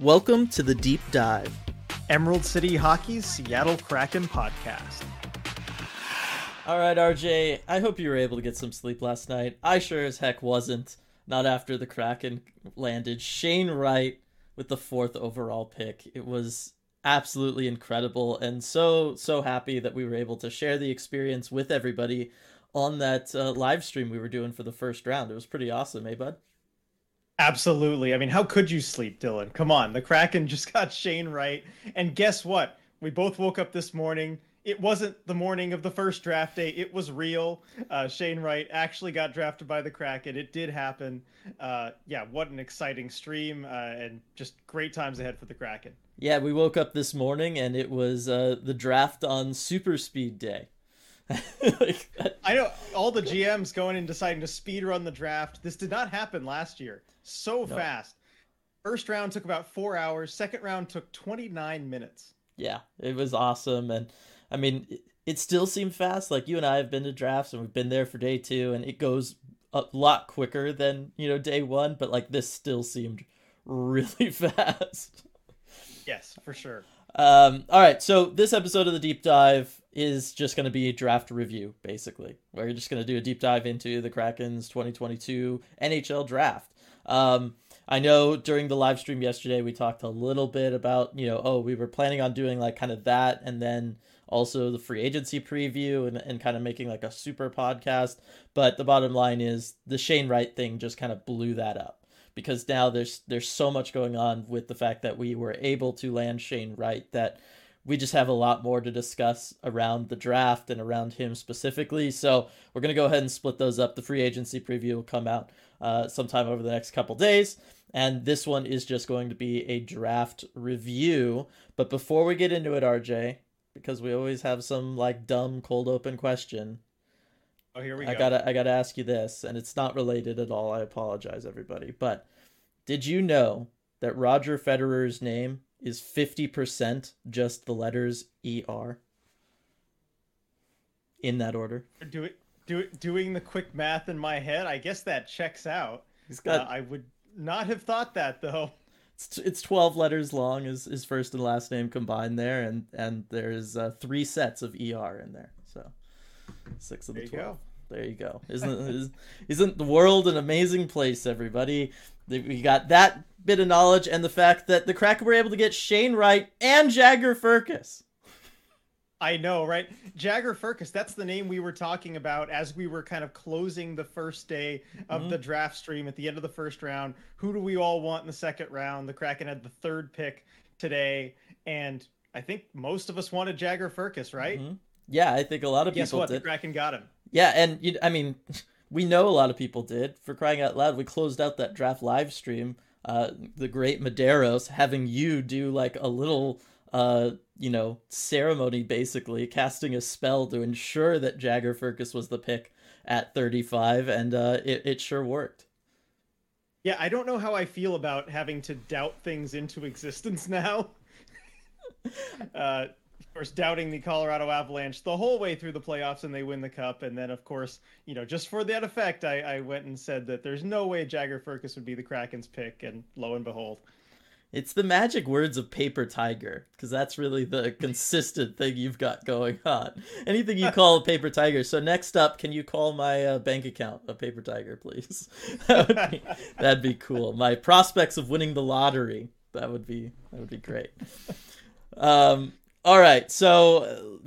Welcome to the Deep Dive, Emerald City Hockey's Seattle Kraken podcast. All right, RJ, I hope you were able to get some sleep last night. I sure as heck wasn't. Not after the Kraken landed Shane Wright with the fourth overall pick. It was absolutely incredible and so, so happy that we were able to share the experience with everybody on that uh, live stream we were doing for the first round. It was pretty awesome, eh, bud? Absolutely. I mean, how could you sleep, Dylan? Come on. The Kraken just got Shane Wright. And guess what? We both woke up this morning. It wasn't the morning of the first draft day. It was real. Uh, Shane Wright actually got drafted by the Kraken. It did happen. Uh, yeah, what an exciting stream uh, and just great times ahead for the Kraken. Yeah, we woke up this morning and it was uh, the draft on Super Speed Day. like, I know all the GMs going and deciding to speed run the draft. This did not happen last year. So no. fast. First round took about four hours. Second round took 29 minutes. Yeah, it was awesome. And I mean, it, it still seemed fast. Like you and I have been to drafts and we've been there for day two, and it goes a lot quicker than, you know, day one. But like this still seemed really fast. Yes, for sure. Um, all right, so this episode of the deep dive is just going to be a draft review, basically. We're just going to do a deep dive into the Kraken's 2022 NHL draft. Um, I know during the live stream yesterday we talked a little bit about you know oh we were planning on doing like kind of that and then also the free agency preview and, and kind of making like a super podcast. But the bottom line is the Shane Wright thing just kind of blew that up because now there's there's so much going on with the fact that we were able to land Shane Wright that we just have a lot more to discuss around the draft and around him specifically. So we're gonna go ahead and split those up. The free agency preview will come out uh, sometime over the next couple days, and this one is just going to be a draft review. But before we get into it, RJ, because we always have some like dumb cold open question. Oh, here we I go. gotta I gotta ask you this, and it's not related at all. I apologize, everybody. But did you know that Roger Federer's name is fifty percent just the letters ER? In that order. Do it. Do it. Doing the quick math in my head, I guess that checks out. He's got. Uh, I would not have thought that though. It's, it's 12 letters long his, his first and last name combined there and and there's uh, three sets of er in there so six of the 12 there you go isn't isn't the world an amazing place everybody we got that bit of knowledge and the fact that the Kraken were able to get Shane Wright and Jagger Firkus I know, right? Jagger Firkus, that's the name we were talking about as we were kind of closing the first day of mm-hmm. the draft stream at the end of the first round. Who do we all want in the second round? The Kraken had the third pick today, and I think most of us wanted Jagger Firkus, right? Mm-hmm. Yeah, I think a lot of Guess people what? did. The Kraken got him. Yeah, and you, I mean, we know a lot of people did. For crying out loud, we closed out that draft live stream. Uh, the great Maderos having you do like a little uh, you know, ceremony basically, casting a spell to ensure that Jagger Firkus was the pick at 35, and uh, it, it sure worked. Yeah, I don't know how I feel about having to doubt things into existence now. uh, course, doubting the Colorado Avalanche the whole way through the playoffs and they win the cup. And then, of course, you know, just for that effect, I, I went and said that there's no way Jagger Firkus would be the Kraken's pick. And lo and behold. It's the magic words of Paper Tiger, because that's really the consistent thing you've got going on. Anything you call a Paper Tiger. So next up, can you call my uh, bank account a Paper Tiger, please? that would be that'd be cool. My prospects of winning the lottery. That would be that would be great. Um. All right. So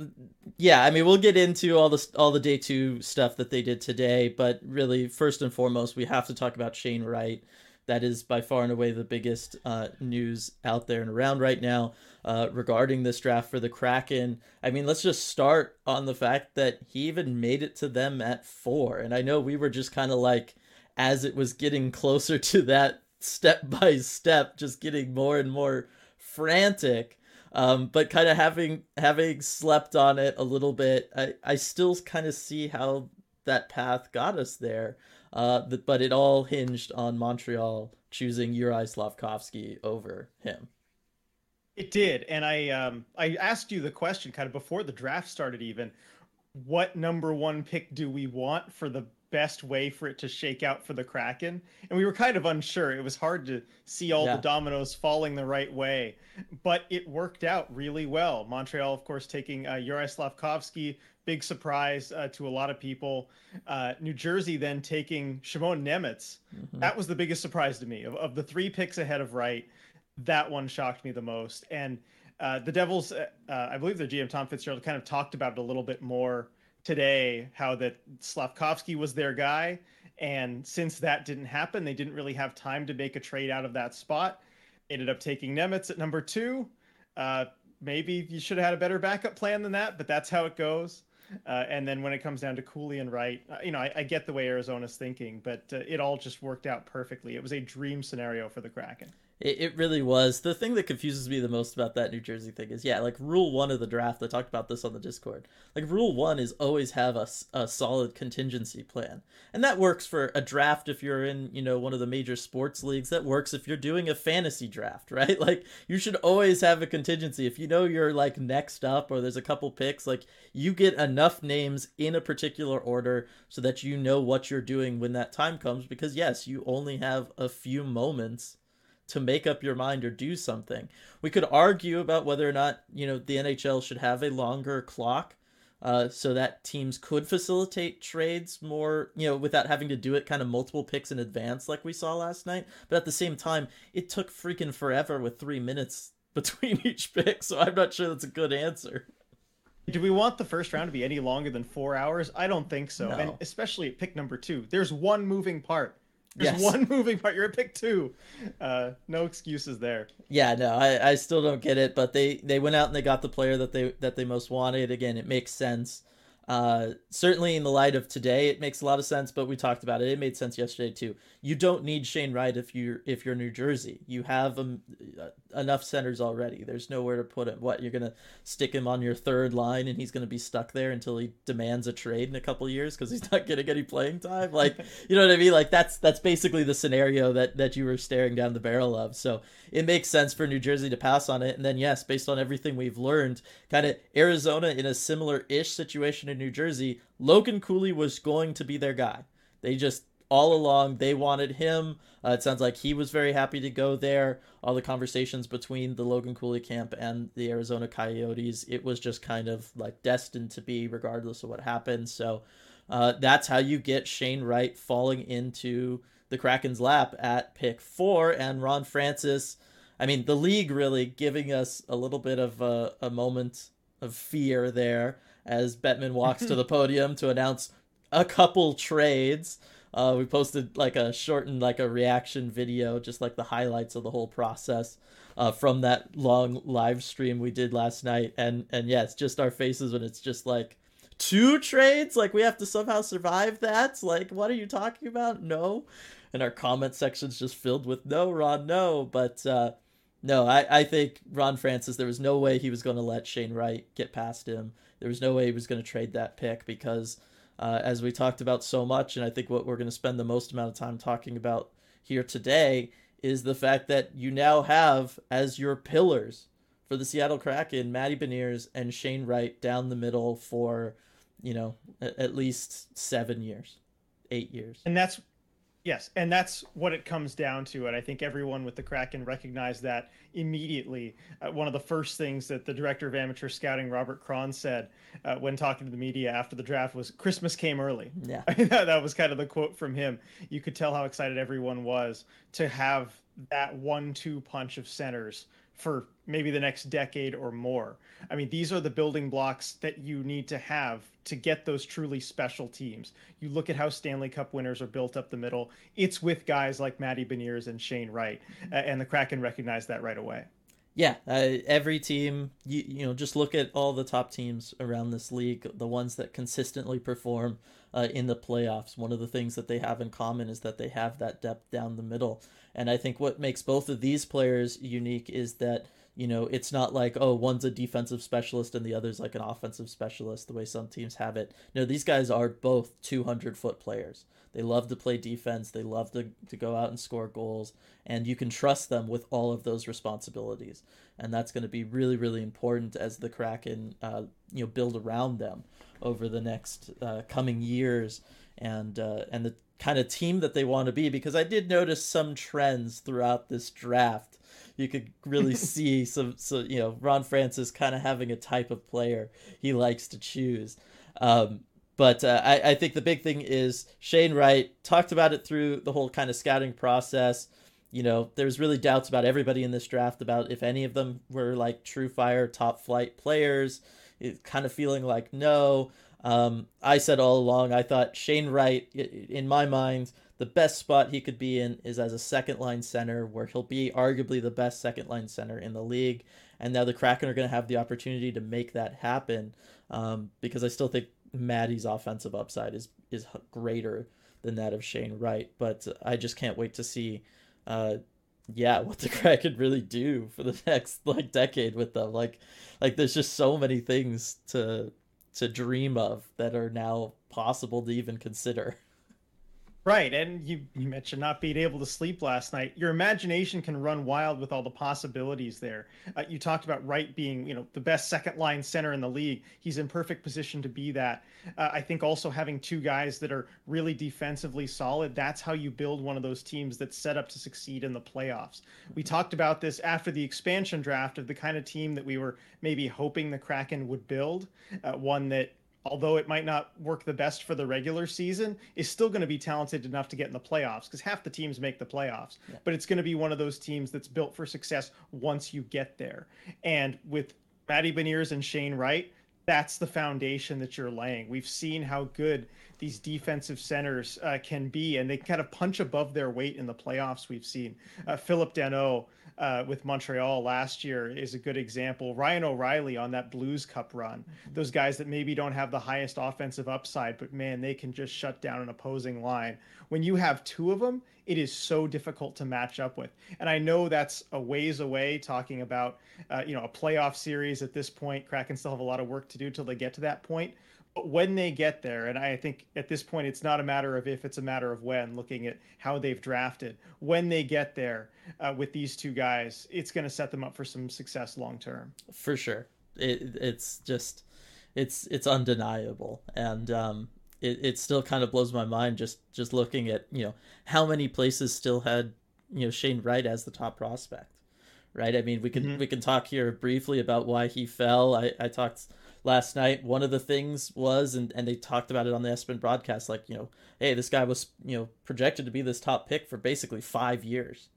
yeah, I mean, we'll get into all the all the day two stuff that they did today, but really, first and foremost, we have to talk about Shane Wright that is by far and away the biggest uh, news out there and around right now uh, regarding this draft for the Kraken. I mean, let's just start on the fact that he even made it to them at four. And I know we were just kind of like, as it was getting closer to that step by step, just getting more and more frantic. Um, but kind of having having slept on it a little bit, I, I still kind of see how that path got us there. Uh, but it all hinged on Montreal choosing Uri Slafkovsky over him. It did, and I um, I asked you the question kind of before the draft started. Even, what number one pick do we want for the best way for it to shake out for the Kraken. And we were kind of unsure. It was hard to see all yeah. the dominoes falling the right way, but it worked out really well. Montreal, of course, taking uh, Juraj Slafkovsky, big surprise uh, to a lot of people. Uh, New Jersey then taking Shimon Nemec. Mm-hmm. That was the biggest surprise to me. Of, of the three picks ahead of Wright, that one shocked me the most. And uh, the Devils, uh, uh, I believe their GM Tom Fitzgerald kind of talked about it a little bit more today, how that Slafkovsky was their guy, and since that didn't happen, they didn't really have time to make a trade out of that spot. Ended up taking Nemec at number two. Uh, maybe you should have had a better backup plan than that, but that's how it goes. Uh, and then when it comes down to Cooley and Wright, uh, you know, I, I, get the way Arizona's thinking, but uh, it all just worked out perfectly. It was a dream scenario for the Kraken. It, it really was. The thing that confuses me the most about that New Jersey thing is, yeah, like rule one of the draft. I talked about this on the Discord. Like rule one is always have a, a solid contingency plan, and that works for a draft if you're in you know one of the major sports leagues. That works if you're doing a fantasy draft, right? Like you should always have a contingency. If you know you're like next up or there's a couple picks, like you get enough names in a particular order so that you know what you're doing when that time comes. Because yes, you only have a few moments to make up your mind or do something. We could argue about whether or not, you know, the NHL should have a longer clock uh, so that teams could facilitate trades more, you know, without having to do it kind of multiple picks in advance like we saw last night. But at the same time, it took freaking forever with three minutes between each pick, so I'm not sure that's a good answer. Do we want the first round to be any longer than four hours? I don't think so. No. And especially at pick number two, there's one moving part. There's yes. one moving part. You're at pick two. Uh, no excuses there. Yeah, no, I, I still don't get it. But they they went out and they got the player that they that they most wanted. Again, it makes sense. Uh, certainly in the light of today, it makes a lot of sense. But we talked about it; it made sense yesterday too. You don't need Shane Wright if you're if you're New Jersey. You have um, enough centers already. There's nowhere to put him. What you're gonna stick him on your third line, and he's gonna be stuck there until he demands a trade in a couple years because he's not getting any playing time. Like you know what I mean? Like that's that's basically the scenario that that you were staring down the barrel of. So it makes sense for New Jersey to pass on it. And then, yes, based on everything we've learned, kind of Arizona in a similar ish situation in New Jersey, Logan Cooley was going to be their guy. They just all along they wanted him. Uh, it sounds like he was very happy to go there. All the conversations between the Logan Cooley camp and the Arizona Coyotes, it was just kind of like destined to be, regardless of what happened. So uh, that's how you get Shane Wright falling into the Kraken's lap at pick four, and Ron Francis. I mean, the league really giving us a little bit of a, a moment of fear there as Bettman walks to the podium to announce a couple trades. Uh, we posted like a shortened like a reaction video, just like the highlights of the whole process uh, from that long live stream we did last night. And and yeah, it's just our faces when it's just like two trades. Like we have to somehow survive that. Like what are you talking about? No and our comment section's just filled with no, Ron, no. But uh, no, I, I think Ron Francis, there was no way he was going to let Shane Wright get past him. There was no way he was going to trade that pick because, uh, as we talked about so much, and I think what we're going to spend the most amount of time talking about here today is the fact that you now have as your pillars for the Seattle Kraken, Matty Beniers and Shane Wright down the middle for, you know, at least seven years, eight years. And that's Yes, and that's what it comes down to. And I think everyone with the Kraken recognized that immediately. Uh, one of the first things that the director of amateur scouting, Robert Kron, said uh, when talking to the media after the draft was Christmas came early. Yeah. that was kind of the quote from him. You could tell how excited everyone was to have that one two punch of centers for maybe the next decade or more. I mean, these are the building blocks that you need to have to get those truly special teams. You look at how Stanley Cup winners are built up the middle. It's with guys like Matty Beniers and Shane Wright, and the Kraken recognize that right away. Yeah, uh, every team, you you know, just look at all the top teams around this league, the ones that consistently perform uh, in the playoffs. One of the things that they have in common is that they have that depth down the middle. And I think what makes both of these players unique is that you know it's not like oh one's a defensive specialist and the other's like an offensive specialist the way some teams have it. No, these guys are both 200 foot players. They love to play defense. They love to, to go out and score goals. And you can trust them with all of those responsibilities. And that's going to be really, really important as the Kraken, uh, you know, build around them over the next uh, coming years and uh, and the kind of team that they want to be. Because I did notice some trends throughout this draft. You could really see some, so you know, Ron Francis kind of having a type of player he likes to choose. Um, but uh, I, I think the big thing is Shane Wright talked about it through the whole kind of scouting process. You know, there's really doubts about everybody in this draft about if any of them were like true fire top flight players. It kind of feeling like no. Um, I said all along, I thought Shane Wright, in my mind, the best spot he could be in is as a second line center, where he'll be arguably the best second line center in the league. And now the Kraken are going to have the opportunity to make that happen um, because I still think Matty's offensive upside is is greater than that of Shane Wright. But I just can't wait to see, uh, yeah, what the Kraken really do for the next like decade with them. Like, like there's just so many things to to dream of that are now possible to even consider. Right, and you, you mentioned not being able to sleep last night. Your imagination can run wild with all the possibilities there. Uh, you talked about Wright being, you know, the best second line center in the league. He's in perfect position to be that. Uh, I think also having two guys that are really defensively solid. That's how you build one of those teams that's set up to succeed in the playoffs. We talked about this after the expansion draft of the kind of team that we were maybe hoping the Kraken would build. Uh, one that although it might not work the best for the regular season, is still going to be talented enough to get in the playoffs because half the teams make the playoffs. Yeah. But it's going to be one of those teams that's built for success once you get there. And with Matty Beniers and Shane Wright, that's the foundation that you're laying. We've seen how good these defensive centers uh, can be, and they kind of punch above their weight in the playoffs. We've seen uh, Phillip Danault uh, with Montreal last year is a good example. Ryan O'Reilly on that Blues Cup run, mm-hmm. those guys that maybe don't have the highest offensive upside, but man, they can just shut down an opposing line. When you have two of them, it is so difficult to match up with. And I know that's a ways away talking about, uh, you know, a playoff series at this point. Kraken still have a lot of work to do till they get to that point. But when they get there, and I think at this point it's not a matter of if, it's a matter of when, looking at how they've drafted. When they get there uh, with these two guys, it's going to set them up for some success long term. For sure. It, it's just, it's it's undeniable. And um, it, it still kind of blows my mind just, just looking at, you know, how many places still had, you know, Shane Wright as the top prospect. Right. I mean, we can mm-hmm. we can talk here briefly about why he fell. I, I talked last night, one of the things was, and, and they talked about it on the ESPN broadcast, like, you know, hey, this guy was, you know, projected to be this top pick for basically five years,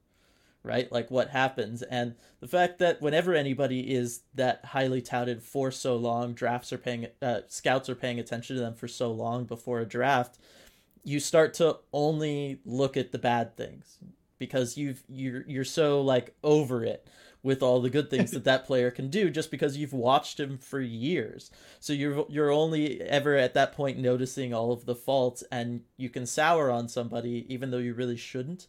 right? Like, what happens? And the fact that whenever anybody is that highly touted for so long, drafts are paying, uh, scouts are paying attention to them for so long before a draft, you start to only look at the bad things because you've you're you're so like over it with all the good things that that player can do just because you've watched him for years. So you're you're only ever at that point noticing all of the faults and you can sour on somebody even though you really shouldn't.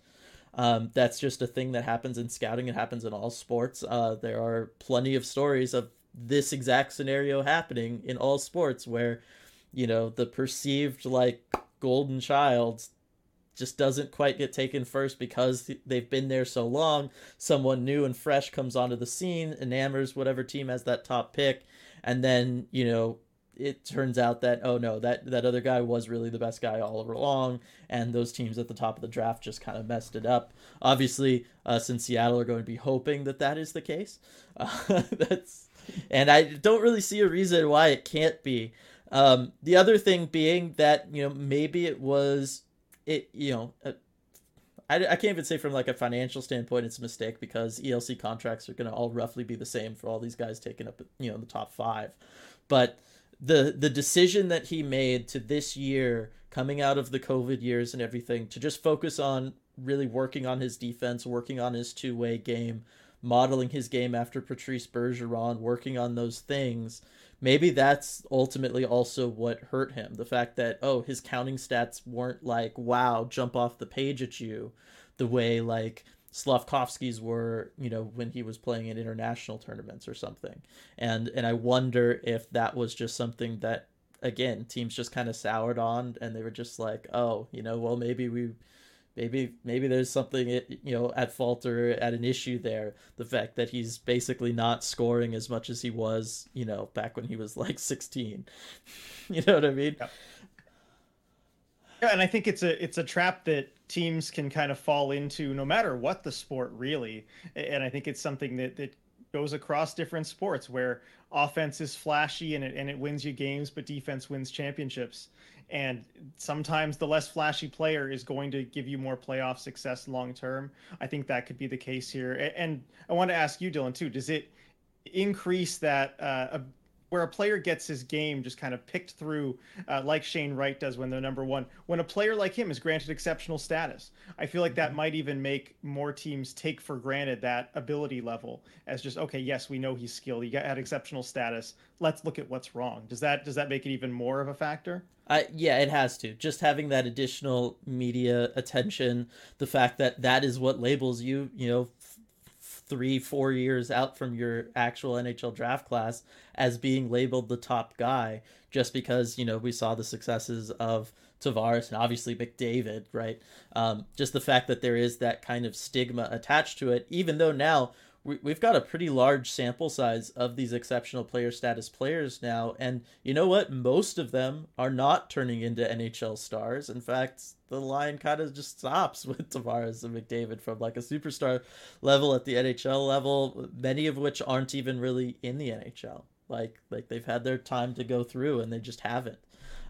Um, that's just a thing that happens in scouting. It happens in all sports. Uh, there are plenty of stories of this exact scenario happening in all sports where, you know, the perceived like golden child just doesn't quite get taken first because they've been there so long. Someone new and fresh comes onto the scene, enamors whatever team has that top pick, and then you know it turns out that oh no that that other guy was really the best guy all along, and those teams at the top of the draft just kind of messed it up. Obviously, uh, since Seattle are going to be hoping that that is the case, uh, that's and I don't really see a reason why it can't be. Um, the other thing being that you know maybe it was it you know uh, I, I can't even say from like a financial standpoint it's a mistake because ELC contracts are going to all roughly be the same for all these guys taking up you know the top five, but the the decision that he made to this year coming out of the COVID years and everything to just focus on really working on his defense, working on his two way game, modeling his game after Patrice Bergeron, working on those things maybe that's ultimately also what hurt him. The fact that, oh, his counting stats weren't like, wow, jump off the page at you the way like Slafkovsky's were, you know, when he was playing in international tournaments or something. And and I wonder if that was just something that again, teams just kind of soured on and they were just like, oh, you know, well maybe we maybe maybe there's something eh, you know at fault or at an issue there the fact that he's basically not scoring as much as he was you know back when he was like 16 you know what i mean Yeah, and I think it's a it's a trap that teams can kind of fall into no matter what the sport really. And I think it's something that that goes across different sports where offense is flashy and it and it wins you games, but defense wins championships. And sometimes the less flashy player is going to give you more playoff success long term. I think that could be the case here. And I want to ask you, Dylan, too. Does it increase that uh, where a player gets his game just kind of picked through, uh, like Shane Wright does when they're number one. When a player like him is granted exceptional status, I feel like that mm-hmm. might even make more teams take for granted that ability level as just okay, yes, we know he's skilled. He got had exceptional status. Let's look at what's wrong. Does that does that make it even more of a factor? Uh, yeah, it has to. Just having that additional media attention, the fact that that is what labels you, you know, three, four years out from your actual NHL draft class as being labeled the top guy just because, you know, we saw the successes of Tavares and obviously McDavid, right? Um, just the fact that there is that kind of stigma attached to it, even though now we, we've got a pretty large sample size of these exceptional player status players now. And you know what? Most of them are not turning into NHL stars. In fact, the line kind of just stops with Tavares and McDavid from like a superstar level at the NHL level, many of which aren't even really in the NHL. Like like they've had their time to go through and they just haven't.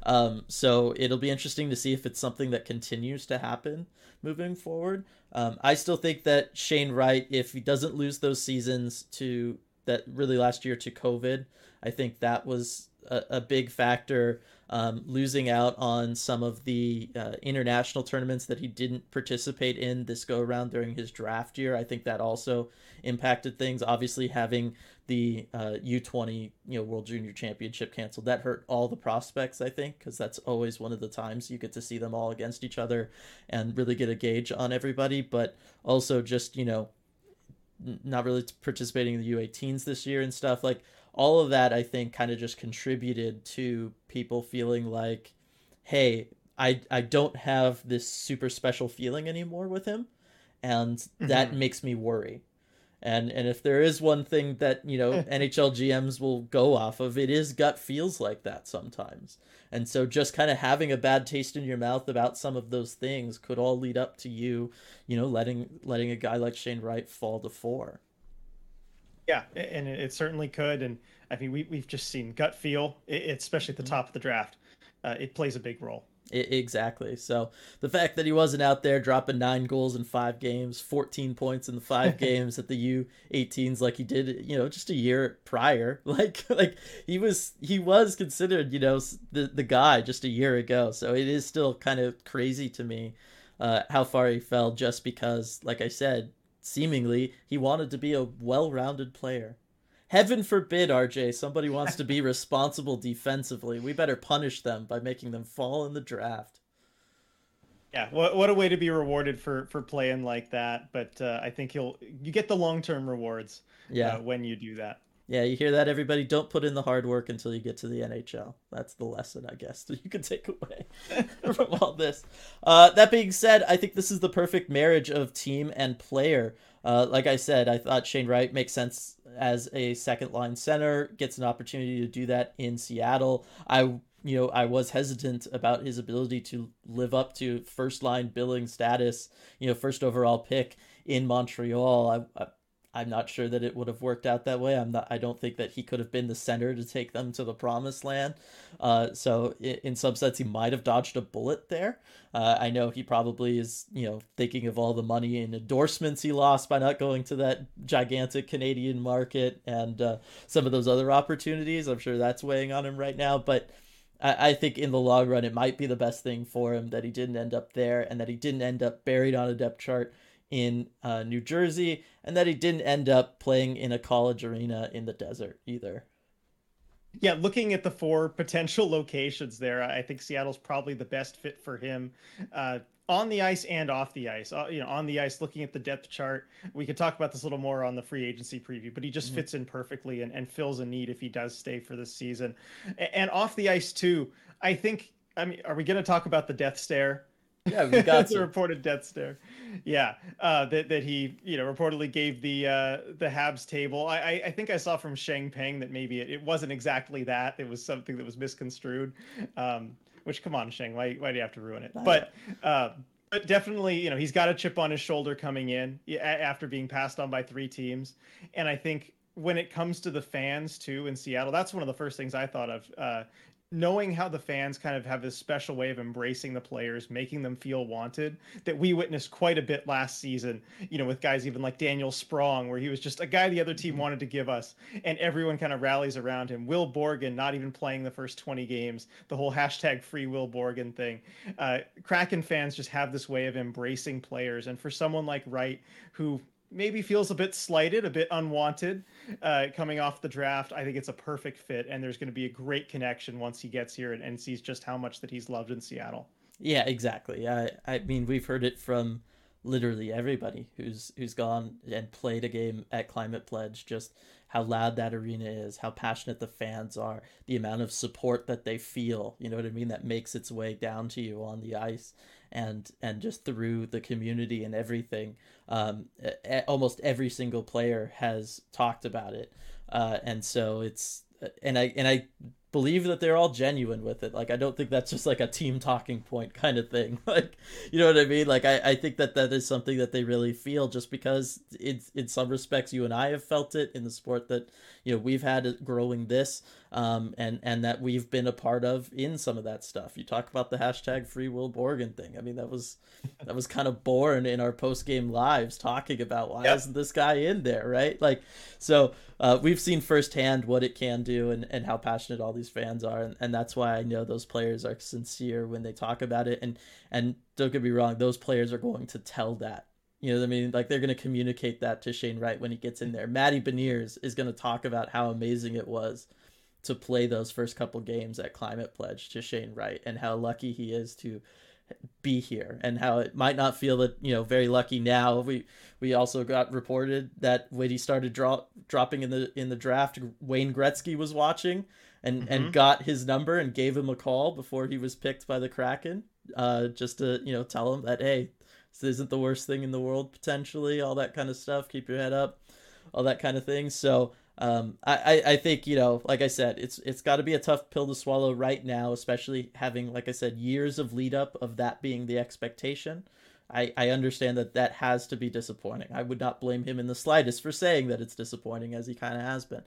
Um, so it'll be interesting to see if it's something that continues to happen moving forward. Um, I still think that Shane Wright, if he doesn't lose those seasons to that really last year to COVID, I think that was a, a big factor. Um, losing out on some of the uh, international tournaments that he didn't participate in this go around during his draft year, I think that also impacted things. Obviously, having the uh, U20 you know World Junior Championship canceled that hurt all the prospects I think because that's always one of the times you get to see them all against each other and really get a gauge on everybody but also just you know not really participating in the U18s this year and stuff like all of that I think kind of just contributed to people feeling like hey I I don't have this super special feeling anymore with him and that mm-hmm. makes me worry and and if there is one thing that you know NHL GMs will go off of, it is gut feels like that sometimes. And so just kind of having a bad taste in your mouth about some of those things could all lead up to you, you know, letting letting a guy like Shane Wright fall to four. Yeah, and it certainly could. And I mean, we we've just seen gut feel, especially at the mm-hmm. top of the draft. Uh, it plays a big role. Exactly. So the fact that he wasn't out there dropping nine goals in five games, 14 points in the five games at the U18s like he did, you know, just a year prior, like like he was he was considered, you know, the the guy just a year ago. So it is still kind of crazy to me uh, how far he fell just because, like I said, seemingly he wanted to be a well-rounded player heaven forbid, RJ, somebody wants to be responsible defensively. We better punish them by making them fall in the draft. Yeah, what what a way to be rewarded for for playing like that. But uh, I think he'll you get the long term rewards. Uh, yeah. Uh, when you do that. Yeah, you hear that, everybody? Don't put in the hard work until you get to the NHL. That's the lesson, I guess, that you can take away from all this. Uh, that being said, I think this is the perfect marriage of team and player. Uh, like I said, I thought Shane Wright makes sense as a second line center, gets an opportunity to do that in Seattle. I you know, I was hesitant about his ability to live up to first line billing status, you know, first overall pick in Montreal. I, I I'm not sure that it would have worked out that way. I'm not. I don't think that he could have been the center to take them to the promised land. Uh, so in, in some sense, he might have dodged a bullet there. Uh, I know he probably is, you know, thinking of all the money and endorsements he lost by not going to that gigantic Canadian market and uh, some of those other opportunities. I'm sure that's weighing on him right now. But I, I think in the long run, it might be the best thing for him that he didn't end up there and that he didn't end up buried on a depth chart in uh, New Jersey, and that he didn't end up playing in a college arena in the desert either. Yeah, looking at the four potential locations there, I think Seattle's probably the best fit for him. Uh, on the ice and off the ice. Uh, you know, on the ice, looking at the depth chart, we could talk about this a little more on the free agency preview, but he just mm-hmm. fits in perfectly and, and fills a need if he does stay for this season. And off the ice too, I think. I mean, are we going to talk about the death stare? Yeah, we got the reported death stare. Yeah, uh, that that he you know reportedly gave the uh, the Habs table. I, I think I saw from Sheng Peng that maybe it, it wasn't exactly that. It was something that was misconstrued. Um, which come on, Sheng, why why do you have to ruin it? But uh, but definitely, you know, he's got a chip on his shoulder coming in after being passed on by three teams, and I think when it comes to the fans too in Seattle, that's one of the first things I thought of. Uh, knowing how the fans kind of have this special way of embracing the players, making them feel wanted, that we witnessed quite a bit last season, you know, with guys even like Daniel Sprong, where he was just a guy the other team wanted to give us, and everyone kind of rallies around him. Will Borgen not even playing the first 20 games, the whole hashtag free Will Borgen thing. Uh, Kraken fans just have this way of embracing players, and for someone like Wright, who maybe feels a bit slighted, a bit unwanted uh, coming off the draft. I think it's a perfect fit, and there's going to be a great connection once he gets here and, and sees just how much that he's loved in Seattle. Yeah, exactly. I I mean, we've heard it from literally everybody who's who's gone and played a game at Climate Pledge. Just how loud that arena is, how passionate the fans are, the amount of support that they feel. You know what I mean? That makes its way down to you on the ice and and just through the community and everything. Um, almost every single player has talked about it, uh, and so it's and I and I believe that they're all genuine with it. Like I don't think that's just like a team talking point kind of thing. Like you know what I mean? Like I, I think that that is something that they really feel just because it's in some respects you and I have felt it in the sport that you know we've had growing this um and and that we've been a part of in some of that stuff. You talk about the hashtag free will Borgen thing. I mean that was that was kind of born in our post game lives talking about why yep. isn't this guy in there, right? Like so uh, we've seen firsthand what it can do and, and how passionate all these fans are and, and that's why I know those players are sincere when they talk about it. And and don't get me wrong those players are going to tell that. You know what I mean? Like they're going to communicate that to Shane Wright when he gets in there. Matty Beniers is going to talk about how amazing it was to play those first couple games at Climate Pledge to Shane Wright and how lucky he is to be here and how it might not feel that you know very lucky now. We we also got reported that when he started draw, dropping in the in the draft Wayne Gretzky was watching and mm-hmm. and got his number and gave him a call before he was picked by the Kraken uh just to you know tell him that hey this isn't the worst thing in the world potentially all that kind of stuff keep your head up all that kind of thing so um, I, I think you know, like I said, it's it's got to be a tough pill to swallow right now, especially having, like I said, years of lead up of that being the expectation. I, I understand that that has to be disappointing. I would not blame him in the slightest for saying that it's disappointing, as he kind of has been.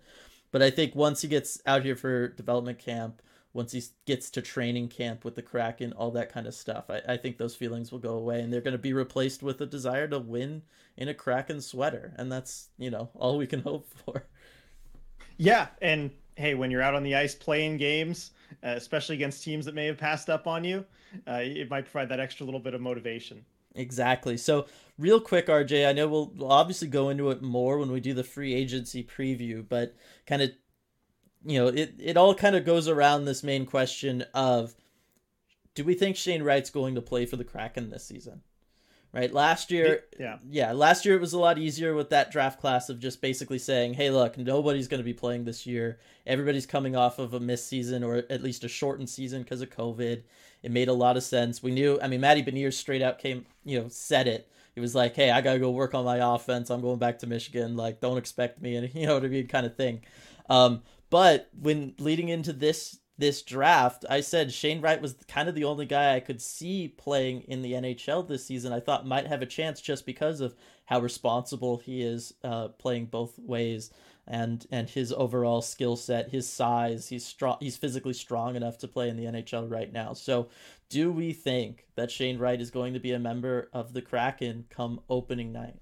But I think once he gets out here for development camp, once he gets to training camp with the Kraken, all that kind of stuff, I, I think those feelings will go away and they're going to be replaced with a desire to win in a Kraken sweater. And that's, you know, all we can hope for. Yeah, and hey, when you're out on the ice playing games, uh, especially against teams that may have passed up on you, uh, it might provide that extra little bit of motivation. Exactly. So, real quick, RJ, I know we'll, we'll obviously go into it more when we do the free agency preview, but kind of, you know, it, it all kind of goes around this main question of do we think Shane Wright's going to play for the Kraken this season? right? Last year, yeah, yeah, last year it was a lot easier with that draft class of just basically saying, "Hey, look, nobody's going to be playing this year. Everybody's coming off of a missed season or at least a shortened season because of COVID." It made a lot of sense. We knew. I mean, Matty Beniers straight out came, you know, said it. He was like, "Hey, I gotta go work on my offense. I'm going back to Michigan. Like, don't expect me," and you know what I mean, kind of thing. Um, but when leading into this this draft, I said Shane Wright was kind of the only guy I could see playing in the NHL this season. I thought might have a chance just because of how responsible he is uh, playing both ways and and his overall skill set, his size. He's strong. He's physically strong enough to play in the NHL right now. So, do we think that Shane Wright is going to be a member of the Kraken come opening night?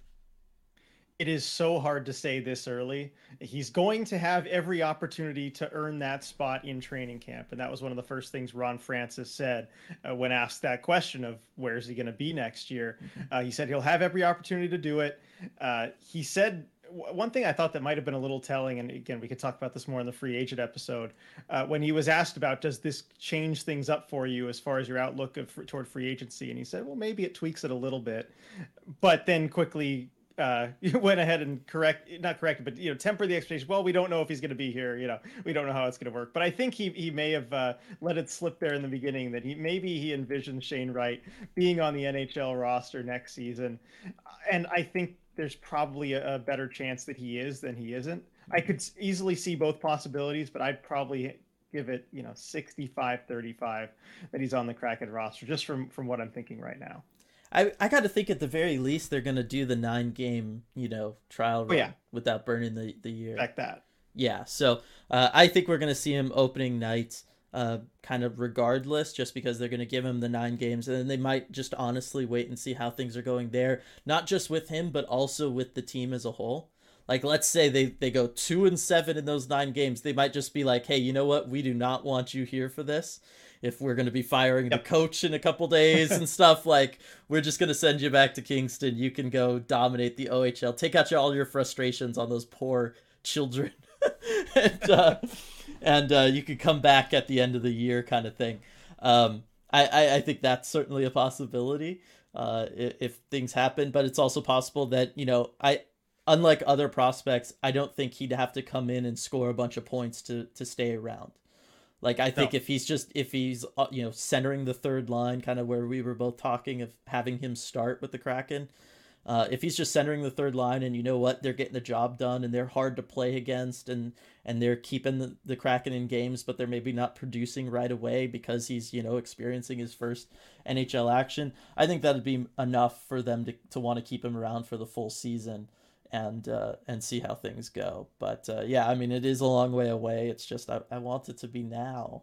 it is so hard to say this early. He's going to have every opportunity to earn that spot in training camp. And that was one of the first things Ron Francis said uh, when asked that question of where's he going to be next year. Mm-hmm. Uh, he said he'll have every opportunity to do it. Uh, he said one thing I thought that might have been a little telling, and again, we could talk about this more in the free agent episode, uh, when he was asked about does this change things up for you as far as your outlook of toward free agency, and he said, well, maybe it tweaks it a little bit, but then quickly uh, went ahead and correct, not correct, but you know, temper the expectation. Well, we don't know if he's going to be here. You know, we don't know how it's going to work. But I think he he may have uh, let it slip there in the beginning that he maybe he envisioned Shane Wright being on the NHL roster next season, and I think there's probably a, a better chance that he is than he isn't. I could easily see both possibilities, but I'd probably give it you know 65 35 that he's on the kraken roster just from from what i'm thinking right now I, I got to think at the very least they're going to do the nine game, you know, trial run oh, yeah. without burning the, the year. Like that. Yeah. So uh, I think we're going to see him opening night uh, kind of regardless, just because they're going to give him the nine games. And then they might just honestly wait and see how things are going there, not just with him, but also with the team as a whole. Like, let's say they, they go two and seven in those nine games. They might just be like, hey, you know what? We do not want you here for this if we're going to be firing yep. the coach in a couple days and stuff like we're just going to send you back to kingston you can go dominate the ohl take out all your frustrations on those poor children and, uh, and uh, you could come back at the end of the year kind of thing um, I, I, I, think that's certainly a possibility uh, if, if things happen but it's also possible that you know i unlike other prospects i don't think he'd have to come in and score a bunch of points to to stay around like I think no. if he's just if he's uh, you know centering the third line, kind of where we were both talking of having him start with the Kraken. Uh, if he's just centering the third line and you know what they're getting the job done and they're hard to play against and and they're keeping the, the Kraken in games but they're maybe not producing right away because he's you know experiencing his first NHL action I think that'd be enough for them to, to want to keep him around for the full season and uh, and see how things go. But uh, yeah, I mean, it is a long way away. It's just I, I want it to be now.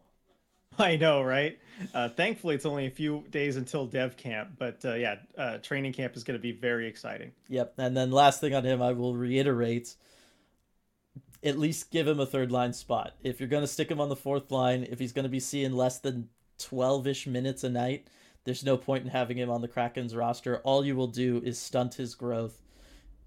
I know, right? Uh, thankfully, it's only a few days until dev camp, but uh, yeah, uh, training camp is going to be very exciting. Yep. And then last thing on him, I will reiterate: at least give him a third line spot. If you're going to stick him on the fourth line, if he's going to be seeing less than twelve ish minutes a night, there's no point in having him on the Kraken's roster. All you will do is stunt his growth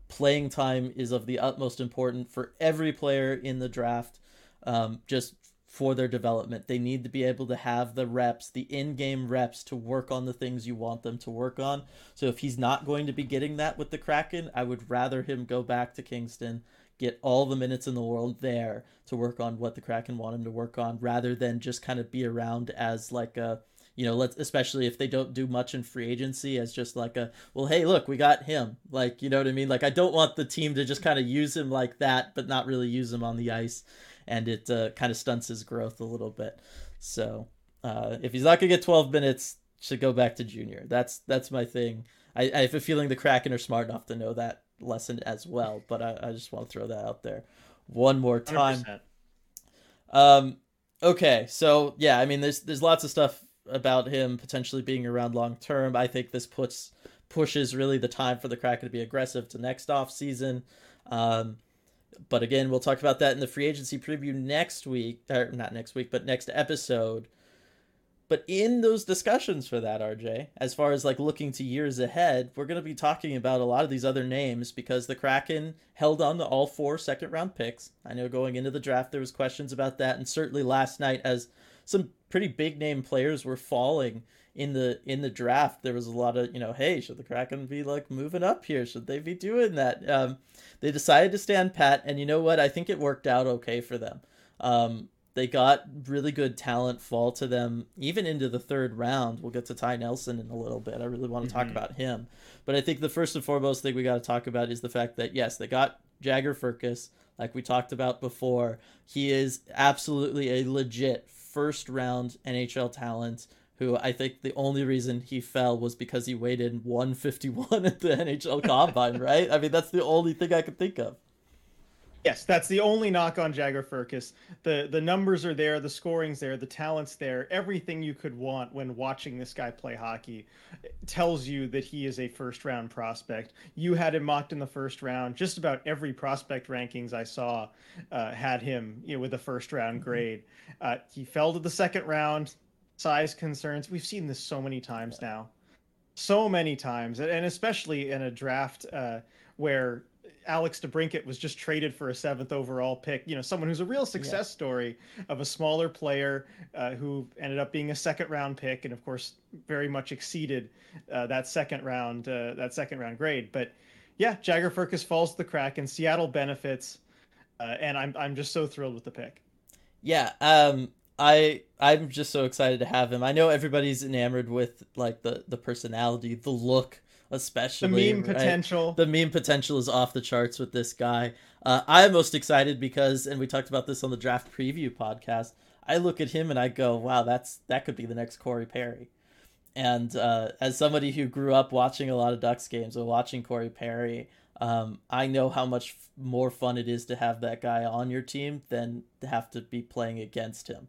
playing time is of the utmost importance for every player in the draft, um, just for their development. They need to be able to have the reps, the in game reps to work on the things you want them to work on. So if he's not going to be getting that with the Kraken, I would rather him go back to Kingston, get all the minutes in the world there to work on what the Kraken want him to work on, rather than just kind of be around as like a you know, let's especially if they don't do much in free agency as just like a well, hey, look, we got him. Like, you know what I mean? Like, I don't want the team to just kind of use him like that, but not really use him on the ice, and it uh, kind of stunts his growth a little bit. So, uh, if he's not gonna get 12 minutes, should go back to junior. That's that's my thing. I, I have a feeling the Kraken are smart enough to know that lesson as well, but I, I just want to throw that out there one more time. 100%. Um, okay, so yeah, I mean, there's there's lots of stuff about him potentially being around long term. I think this puts pushes really the time for the Kraken to be aggressive to next off season. Um, but again, we'll talk about that in the free agency preview next week, or not next week, but next episode. But in those discussions for that, RJ, as far as like looking to years ahead, we're going to be talking about a lot of these other names because the Kraken held on to all four second round picks. I know going into the draft there was questions about that, and certainly last night as some pretty big name players were falling in the in the draft. There was a lot of you know, hey, should the Kraken be like moving up here? Should they be doing that? Um, they decided to stand pat, and you know what? I think it worked out okay for them. Um, they got really good talent fall to them even into the third round. We'll get to Ty Nelson in a little bit. I really want to mm-hmm. talk about him. But I think the first and foremost thing we got to talk about is the fact that yes, they got Jagger Firkus, like we talked about before. He is absolutely a legit first round NHL talent who I think the only reason he fell was because he weighed in 151 at the NHL Combine, right? I mean, that's the only thing I could think of. Yes, that's the only knock on Jagger Firkus. The the numbers are there, the scoring's there, the talent's there. Everything you could want when watching this guy play hockey tells you that he is a first round prospect. You had him mocked in the first round. Just about every prospect rankings I saw uh, had him, you know, with a first round mm-hmm. grade. Uh, he fell to the second round. Size concerns. We've seen this so many times now, so many times, and especially in a draft uh, where Alex DeBrincat was just traded for a seventh overall pick. You know, someone who's a real success yeah. story of a smaller player uh, who ended up being a second round pick, and of course, very much exceeded uh, that second round uh, that second round grade. But yeah, Jagger Firkus falls to the crack, and Seattle benefits, uh, and I'm I'm just so thrilled with the pick. Yeah, um, I I'm just so excited to have him. I know everybody's enamored with like the the personality, the look, especially the meme right? potential. The meme potential is off the charts with this guy. Uh, I'm most excited because, and we talked about this on the draft preview podcast. I look at him and I go, "Wow, that's that could be the next Corey Perry." And uh, as somebody who grew up watching a lot of Ducks games or watching Corey Perry, um, I know how much more fun it is to have that guy on your team than to have to be playing against him.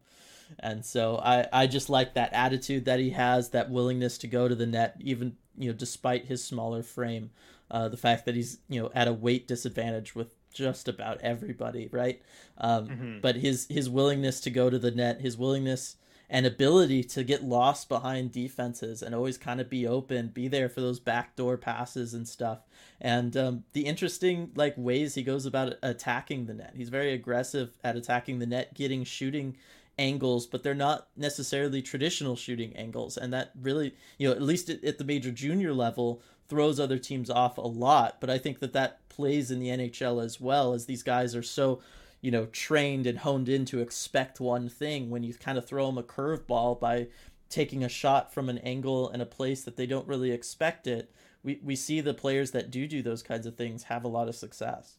And so I, I just like that attitude that he has, that willingness to go to the net, even you know, despite his smaller frame. Uh, the fact that he's you know at a weight disadvantage with just about everybody, right? Um, mm-hmm. But his his willingness to go to the net, his willingness and ability to get lost behind defenses and always kind of be open, be there for those backdoor passes and stuff. And um, the interesting like ways he goes about attacking the net. He's very aggressive at attacking the net, getting shooting angles, but they're not necessarily traditional shooting angles. And that really, you know, at least at, at the major junior level, throws other teams off a lot. But I think that that plays in the NHL as well, as these guys are so you know trained and honed in to expect one thing when you kind of throw them a curveball by taking a shot from an angle and a place that they don't really expect it we we see the players that do do those kinds of things have a lot of success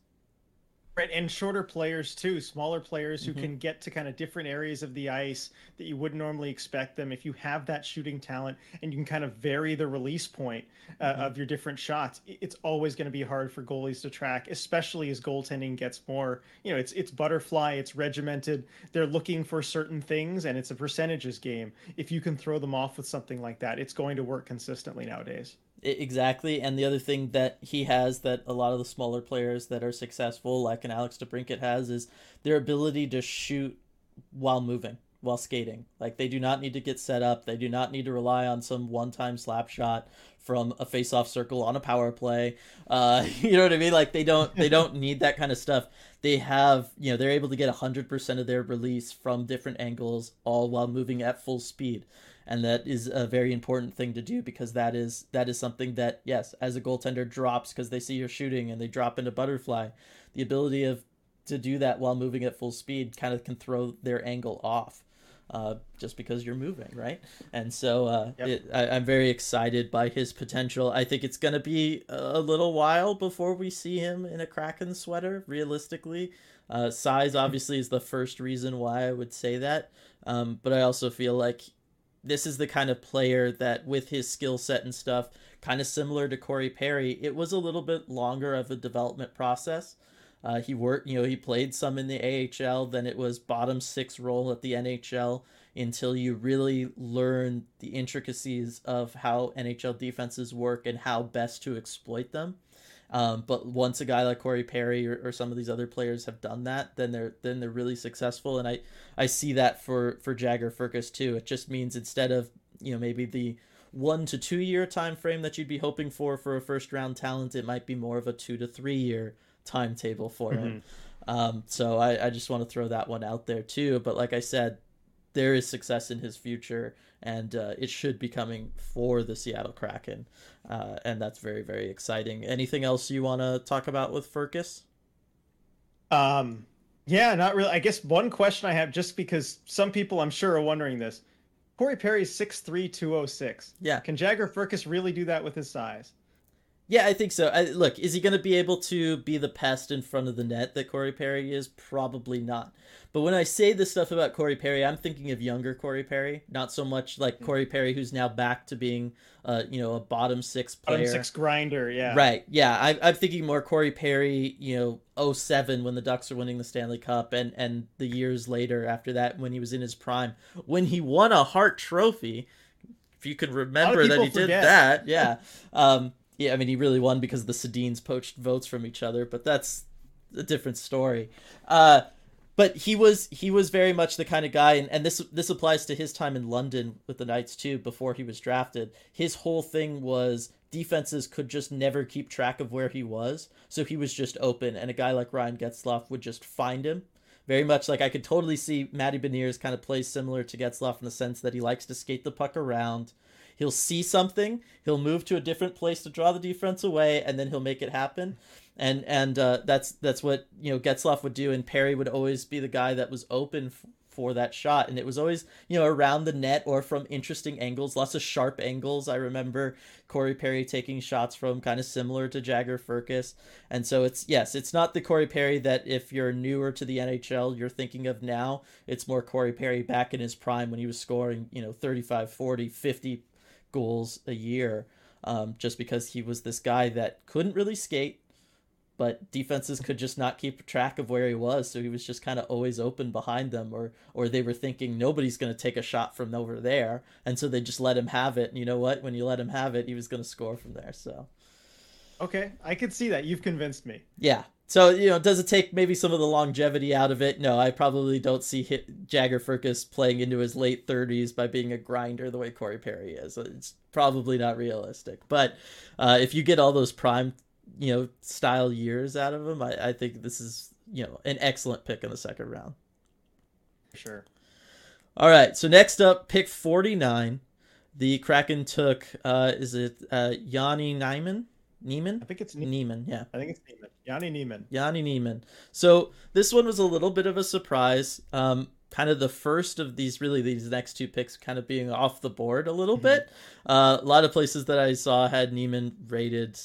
Right, and shorter players too, smaller players who mm-hmm. can get to kind of different areas of the ice that you wouldn't normally expect them. If you have that shooting talent and you can kind of vary the release point uh, mm-hmm. of your different shots, it's always going to be hard for goalies to track, especially as goaltending gets more. You know, it's it's butterfly, it's regimented. They're looking for certain things, and it's a percentages game. If you can throw them off with something like that, it's going to work consistently nowadays. Exactly, and the other thing that he has that a lot of the smaller players that are successful, like an Alex DeBrincat has, is their ability to shoot while moving, while skating. Like they do not need to get set up. They do not need to rely on some one-time slap shot from a face-off circle on a power play. Uh, you know what I mean? Like they don't they don't need that kind of stuff. They have you know they're able to get hundred percent of their release from different angles, all while moving at full speed and that is a very important thing to do because that is that is something that yes as a goaltender drops because they see you're shooting and they drop into butterfly. The ability of to do that while moving at full speed kind of can throw their angle off uh, just because you're moving right? And so uh, yep. it, I, i'm very excited by his potential. I think it's going to be a little while before we see him in a kraken sweater realistically. Uh, size obviously is the first reason why i would say that. Um, but i also feel like this is the kind of player that with his skill set and stuff kind of similar to corey perry it was a little bit longer of a development process. Uh, he worked you know he played some in the ahl then it was bottom six role at the nhl until you really learn the intricacies of how nhl defenses work and how best to exploit them um, but once a guy like Corey Perry or, or, some of these other players have done that, then they're then they're really successful. And I I see that for for Jagger Firkus too. It just means instead of you know maybe the one to two year time frame that you'd be hoping for for a first round talent, it might be more of a two to three year timetable for mm-hmm. him. Um, so I, I just want to throw that one out there too. But like I said, there is success in his future, and uh, it should be coming for the Seattle Kraken, uh, and that's very very exciting. Anything else you want to talk about with Firkus? Um, yeah, not really. I guess one question I have, just because some people I'm sure are wondering this. Corey Perry's six three two oh six. Yeah. Can Jagger Firkus really do that with his size? Yeah, I think so. I, look, is he going to be able to be the pest in front of the net that Corey Perry is? Probably not. But when I say this stuff about Corey Perry, I'm thinking of younger Corey Perry, not so much like Corey Perry, who's now back to being, uh, you know, a bottom six player, bottom six grinder. Yeah, right. Yeah, I, I'm thinking more Corey Perry, you know, 07 when the Ducks are winning the Stanley Cup, and and the years later after that when he was in his prime, when he won a Hart Trophy. If you can remember that he forget. did that, yeah. um, yeah, I mean, he really won because the Sedins poached votes from each other, but that's a different story. Uh, but he was he was very much the kind of guy and, and this this applies to his time in London with the Knights too before he was drafted. His whole thing was defenses could just never keep track of where he was, so he was just open and a guy like Ryan Getzlaf would just find him. Very much like I could totally see Matty Beniers kind of plays similar to Getzlaf in the sense that he likes to skate the puck around. He'll see something, he'll move to a different place to draw the defense away, and then he'll make it happen. And and uh, that's that's what you know Getzlaf would do, and Perry would always be the guy that was open f- for that shot. And it was always you know around the net or from interesting angles lots of sharp angles. I remember corey perry taking shots from kind of similar to jagger firkus and so it's yes it's not the corey perry that if you're newer to the nhl you're thinking of now. It's more corey perry back in his prime when he was scoring you know 35 40 50 goals a year um, just because he was this guy that couldn't really skate but defenses could just not keep track of where he was so he was just kind of always open behind them or or they were thinking nobody's going to take a shot from over there and so they just let him have it and you know what? When you let him have it he was going to score from there so. Okay i could see that. You've convinced me. Yeah so you know does it take maybe some of the longevity out of it no i probably don't see hit jagger firkus playing into his late 30s by being a grinder the way corey perry is it's probably not realistic but uh, if you get all those prime you know style years out of him, I, I think this is you know an excellent pick in the second round. Sure. All right, so next up, pick forty nine. The Kraken took uh is it uh Jani Nyman? Nyman? I think it's ne- Nyman, yeah. I think it's Niemann. Jani Nyman. Jani Nyman. So this one was a little bit of a surprise. Um, kind of the first of these really these next two picks kind of being off the board a little mm-hmm. bit. Uh, a lot of places that I saw had Nyman rated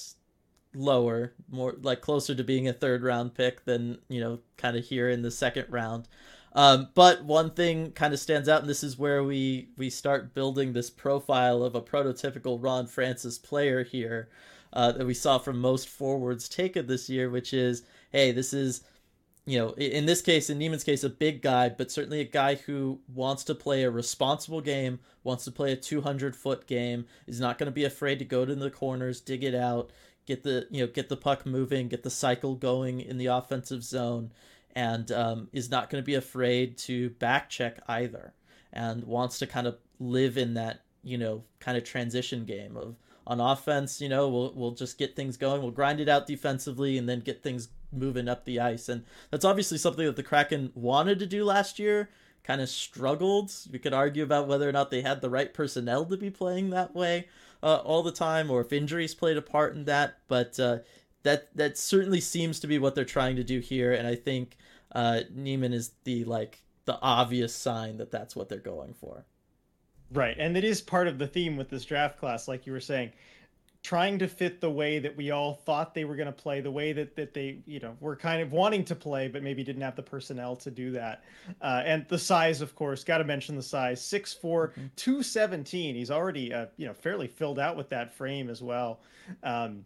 lower, more like closer to being a third round pick than, you know, kind of here in the second round. Um, but one thing kind of stands out, and this is where we we start building this profile of a prototypical Ron Francis player here uh, that we saw from most forwards take taken this year, which is, hey, this is, you know, in this case, in Nyman's case, a big guy, but certainly a guy who wants to play a responsible game, wants to play a 200 foot game, is not going to be afraid to go to the corners, dig it out get the you know get the puck moving, get the cycle going in the offensive zone, and um, is not going to be afraid to back check either, and wants to kind of live in that you know kind of transition game of on offense. You know, we'll we'll just get things going, we'll grind it out defensively, and then get things moving up the ice, and that's obviously something that the Kraken wanted to do last year. Kind of struggled. We could argue about whether or not they had the right personnel to be playing that way uh, all the time, or if injuries played a part in that. But uh, that that certainly seems to be what they're trying to do here, and I think uh, Nyman is the like the obvious sign that that's what they're going for. Right, and it is part of the theme with this draft class, like you were saying trying to fit the way that we all thought they were going to play, the way that, that they, you know, were kind of wanting to play, but maybe didn't have the personnel to do that. Uh, and the size, of course, got to mention the size 6'4, mm-hmm. 217. He's already, uh, you know, fairly filled out with that frame as well. Um,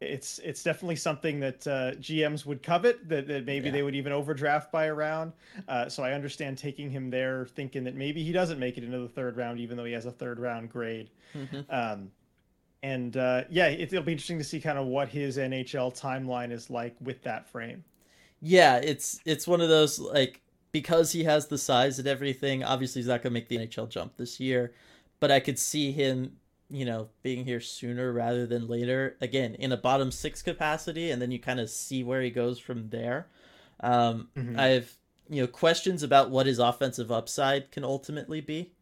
it's it's definitely something that uh, GMs would covet. That, that maybe yeah. they would even overdraft by a round. Uh, so I understand taking him there, thinking that maybe he doesn't make it into the third round, even though he has a third round grade. Mm-hmm. Um, and uh, yeah, it, will be interesting to see kind of what his NHL timeline is like with that frame. Yeah, it's it's one of those like because he has the size and everything. Obviously, he's not gonna make the NHL jump this year, but I could see him, you know, being here sooner rather than later. Again, in a bottom six capacity, and then you kind of see where he goes from there. Um, mm-hmm. I've you know questions about what his offensive upside can ultimately be.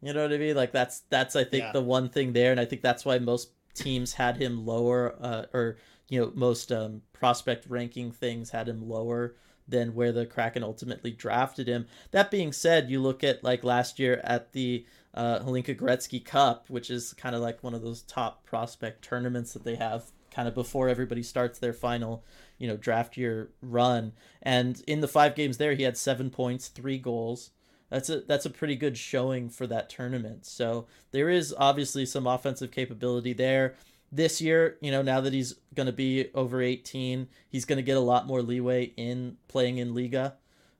You know what I mean? Like that's that's I think yeah. the one thing there, and I think that's why most teams had him lower, uh, or you know most um, prospect ranking things had him lower than where the Kraken ultimately drafted him. That being said, you look at like last year at the uh, Hlinka Gretzky Cup, which is kind of like one of those top prospect tournaments that they have kind of before everybody starts their final, you know, draft year run. And in the five games there, he had seven points, three goals that's a that's a pretty good showing for that tournament. So there is obviously some offensive capability there. This year, you know, now that he's going to be over 18, he's going to get a lot more leeway in playing in Liiga.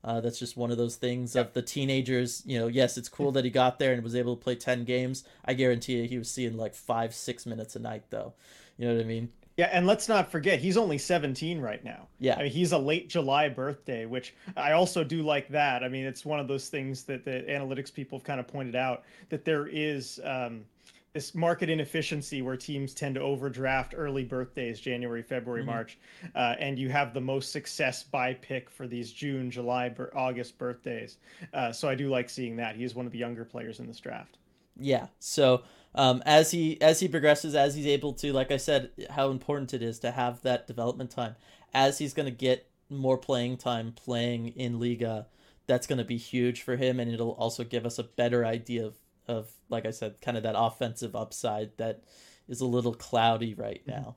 Uh, that's just one of those things of the teenagers. You know, yes, it's cool that he got there and was able to play 10 games. I guarantee you he was seeing like five, six minutes a night, though. You know what I mean? Yeah, and let's not forget he's only 17 right now. Yeah, I mean, he's a late July birthday, which I also do like that. I mean, it's one of those things that the analytics people have kind of pointed out that there is um, this market inefficiency where teams tend to overdraft early birthdays, January, February, mm-hmm. March, uh, and you have the most success by pick for these June, July, August birthdays. Uh, so I do like seeing that. He is one of the younger players in this draft. Yeah. So um, as he as he progresses, as he's able to, like I said, how important it is to have that development time. As he's going to get more playing time playing in Liiga, that's going to be huge for him, and it'll also give us a better idea of, of like I said, kind of that offensive upside that is a little cloudy right mm-hmm. now.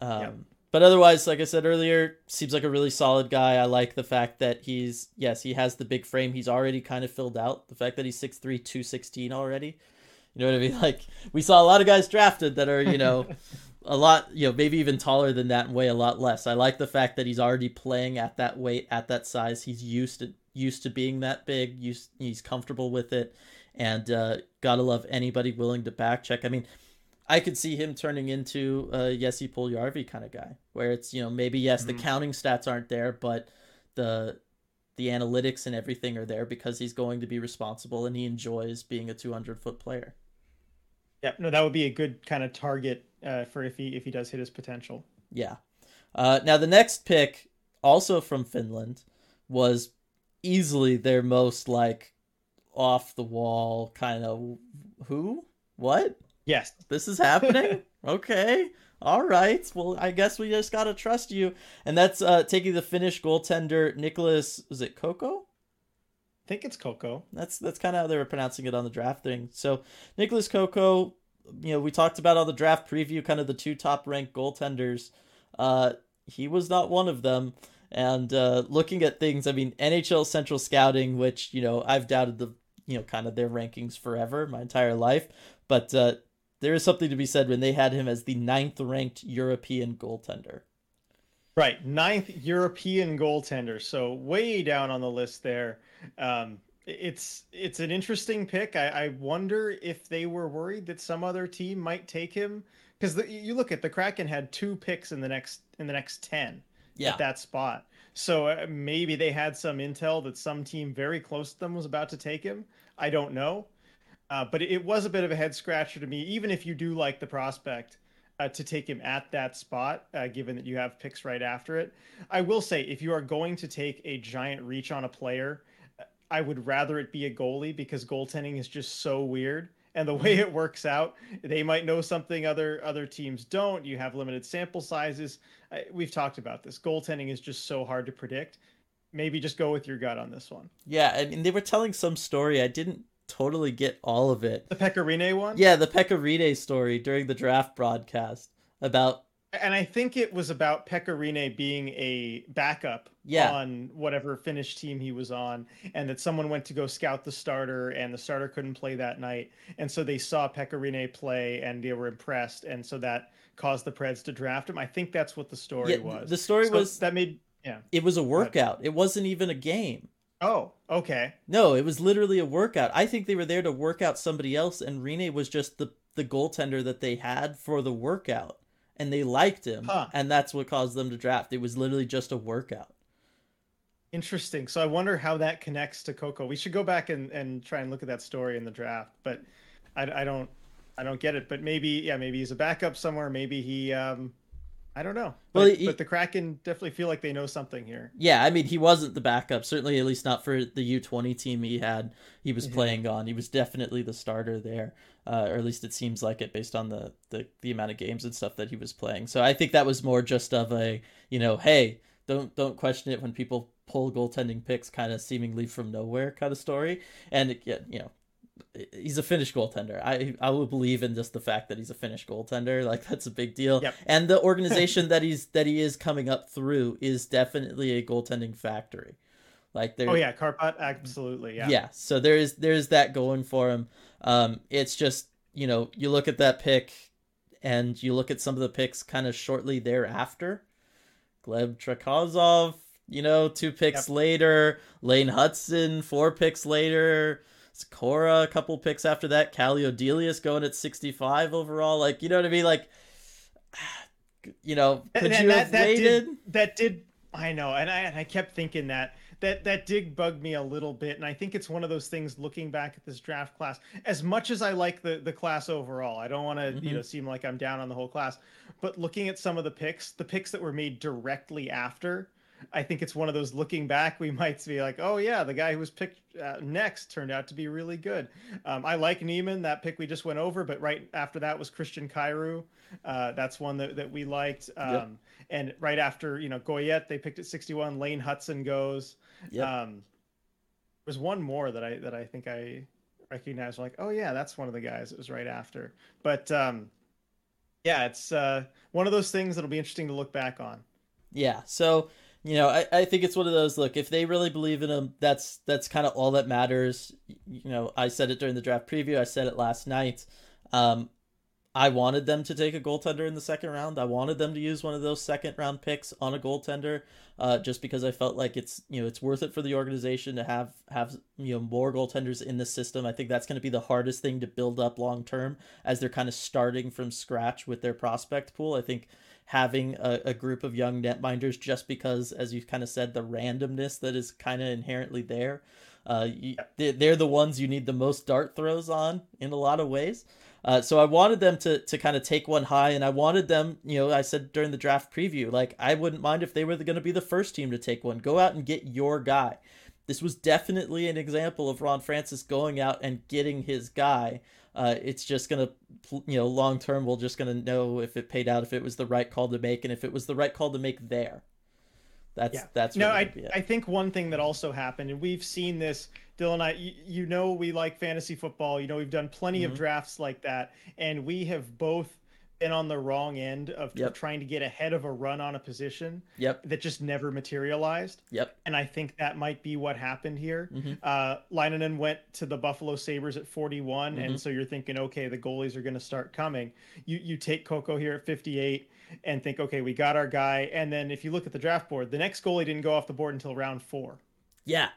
Um, yep. But otherwise, like I said earlier, seems like a really solid guy. I like the fact that he's yes, he has the big frame. He's already kind of filled out. The fact that he's 6'3", 216 already. You know what I mean? Like we saw a lot of guys drafted that are, you know, a lot, you know, maybe even taller than that and weigh a lot less. I like the fact that he's already playing at that weight, at that size. He's used to used to being that big. Used, he's comfortable with it, and uh, gotta love anybody willing to back check. I mean, I could see him turning into a Jesse Puljujärvi kind of guy, where it's you know maybe yes mm-hmm. the counting stats aren't there, but the the analytics and everything are there because he's going to be responsible and he enjoys being a 200 foot player. Yeah, no, that would be a good kind of target uh, for if he if he does hit his potential. Yeah. Uh, now the next pick, also from Finland, was easily their most like off the wall kind of who what Yes. This is happening? okay. All right. Well, I guess we just got to trust you. And that's uh, taking the Finnish goaltender Nicholas, is it Kokko I think it's Kokko That's that's kind of how they were pronouncing it on the draft thing. So, Nicholas Kokko you know, we talked about on the draft preview kind of the two top ranked goaltenders. Uh, he was not one of them. And uh, looking at things, I mean, NHL Central Scouting, which, you know, I've doubted the, you know, kind of their rankings forever, my entire life. But uh, there is something to be said when they had him as the ninth ranked European goaltender. Right, ninth European goaltender, so way down on the list there. Um, it's it's an interesting pick. I, I wonder if they were worried that some other team might take him because you look at the Kraken had two picks in the next in the next ten yeah. at that spot. So uh, maybe they had some intel that some team very close to them was about to take him. I don't know. Uh, but it was a bit of a head scratcher to me, even if you do like the prospect uh, to take him at that spot, uh, given that you have picks right after it. I will say, if you are going to take a giant reach on a player, I would rather it be a goalie because goaltending is just so weird. And the way mm-hmm. it works out, they might know something other other teams don't. You have limited sample sizes. we've talked about this. Goaltending is just so hard to predict. Maybe just go with your gut on this one. Yeah, I mean they were telling some story. I didn't totally get all of it. The Pekka Rinne one? Yeah, the Pekka Rinne story during the draft broadcast about and I think it was about Pekka Rinne being a backup yeah. on whatever Finnish team he was on, and that someone went to go scout the starter, and the starter couldn't play that night, and so they saw Pekka Rinne play, and they were impressed, and so that caused the Preds to draft him. I think that's what the story yeah, was. The story so was that made yeah. It was a workout. It wasn't even a game. Oh, okay. No, it was literally a workout. I think they were there to work out somebody else, and Rinne was just the the goaltender that they had for the workout, and they liked him, huh. and that's what caused them to draft. It was literally just a workout. Interesting. So I wonder how that connects to Kokko. We should go back and, and try and look at that story in the draft, but I, I don't I don't get it. But maybe yeah, maybe he's a backup somewhere. Maybe he um I don't know. But, well, he, but the Kraken definitely feel like they know something here. Yeah, I mean, he wasn't the backup. Certainly, at least not for the U twenty team he had. He was mm-hmm. playing on. He was definitely the starter there, uh, or at least it seems like it based on the, the the amount of games and stuff that he was playing. So I think that was more just of a you know, hey, don't don't question it when people pull goaltending picks, kind of seemingly from nowhere, kind of story. And it, you know, he's a Finnish goaltender. I I will believe in just the fact that he's a Finnish goaltender. Like that's a big deal. Yep. And the organization that he's that he is coming up through is definitely a goaltending factory. Like there. Oh yeah, Kärpät absolutely. Yeah. Yeah. So there is there's that going for him. Um, it's just you know you look at that pick, and you look at some of the picks kind of shortly thereafter. Gleb Trikozov, you know, two picks yep. later. Lane Hutson, four picks later. Cora a couple picks after that. Calle Odelius going at 65 overall. Like, you know what I mean? Like, you know, could and, you that, have that waited? Did, that did, I know. And I, and I kept thinking that that that did bug me a little bit and i think it's one of those things looking back at this draft class as much as i like the the class overall i don't want to mm-hmm. you know seem like i'm down on the whole class but looking at some of the picks the picks that were made directly after I think it's one of those looking back, we might be like, oh yeah, the guy who was picked uh, next turned out to be really good. Um, I like Nyman, that pick we just went over, but right after that was Christian Kyrou. Uh, that's one that, that we liked. Um, yep. And right after, you know, Goyette, they picked at 61. Lane Hutson goes. Yep. Um, there's one more that I that I think I recognize. Like, oh yeah, that's one of the guys. It was right after. But um, yeah, it's uh, one of those things that'll be interesting to look back on. Yeah. So you know, I, I think it's one of those. Look, if they really believe in him, that's that's kind of all that matters. You know, I said it during the draft preview. I said it last night. Um, I wanted them to take a goaltender in the second round. I wanted them to use one of those second round picks on a goaltender, uh, just because I felt like it's you know it's worth it for the organization to have have you know more goaltenders in the system. I think that's going to be the hardest thing to build up long term as they're kind of starting from scratch with their prospect pool. I think having a, a group of young netminders just because, as you kind of said, the randomness that is kind of inherently there. Uh, you, they're the ones you need the most dart throws on in a lot of ways. Uh, so I wanted them to to kind of take one high, and I wanted them, you know, I said during the draft preview, like I wouldn't mind if they were going to be the first team to take one. Go out and get your guy. This was definitely an example of Ron Francis going out and getting his guy. Uh, it's just gonna, you know, long term, we're just gonna know if it paid out, if it was the right call to make, and if it was the right call to make there. That's yeah. that's no. I I think one thing that also happened, and we've seen this Dylan, I you, you know we like fantasy football. You know we've done plenty mm-hmm. of drafts like that, and we have both been on the wrong end of yep. trying to get ahead of a run on a position. Yep. That just never materialized. Yep. And I think that might be what happened here. Mm-hmm. Uh, Leinonen went to the Buffalo Sabres at 41, mm-hmm. and so you're thinking, okay, the goalies are going to start coming. You you take Kokko here at 58 and think, okay, we got our guy. And then if you look at the draft board, the next goalie didn't go off the board until round four. Yeah,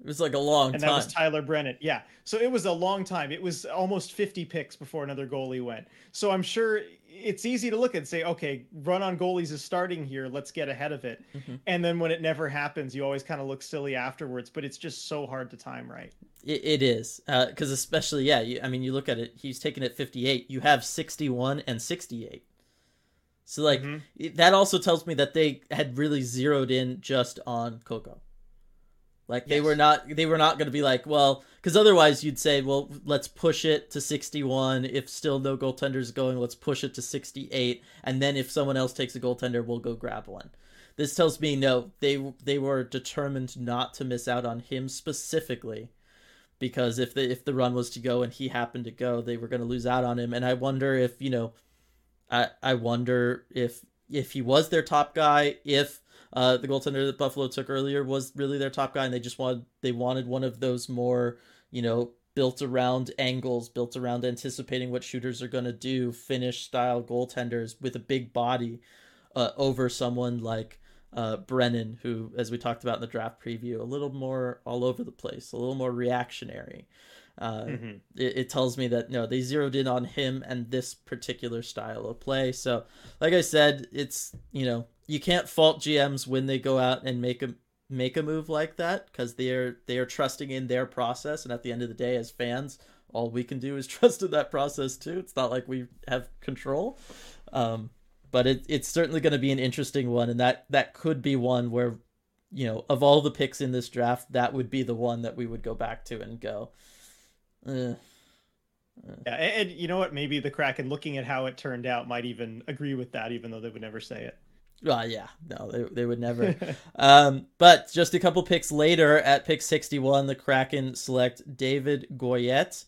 it was like a long and time. that was Tyler Brennan. Yeah. So it was a long time. It was almost 50 picks before another goalie went. So I'm sure it's easy to look and say, okay, run on goalies is starting here. Let's get ahead of it. Mm-hmm. And then when it never happens, you always kind of look silly afterwards. But it's just so hard to time right. it, it is. Because uh, especially, yeah, you, I mean, you look at it, he's taken it 58. You have 61 and 68. So, like, mm-hmm. that also tells me that they had really zeroed in just on Kokko. Like they were not they were not going to be like, well, because otherwise you'd say, well, let's push it to 61. If still no goaltenders going, let's push it to 68, and then if someone else takes a goaltender, we'll go grab one. This tells me no, they they were determined not to miss out on him specifically, because if the if the run was to go and he happened to go, they were going to lose out on him. And I wonder if you know, I I wonder if if he was their top guy, if uh, the goaltender that Buffalo took earlier was really their top guy, and they just wanted they wanted one of those more you know built around angles, built around anticipating what shooters are going to do, Finnish style goaltenders with a big body uh, over someone like uh, Brennan, who, as we talked about in the draft preview, a little more all over the place, a little more reactionary. Uh, mm-hmm. it, it, tells me that no, they zeroed in on him and this particular style of play. So, like I said, it's you know you can't fault GMs when they go out and make a make a move like that because they are they are trusting in their process, and at the end of the day, as fans, all we can do is trust in that process too. It's not like we have control. Um, but it, it's certainly going to be an interesting one, and that that could be one where, you know, of all the picks in this draft, that would be the one that we would go back to and go. Eh. Yeah, and you know what? Maybe the Kraken, looking at how it turned out, might even agree with that, even though they would never say it. Well, yeah, no, they, they would never. um, but just a couple picks later, at pick 61, the Kraken select David Goyette,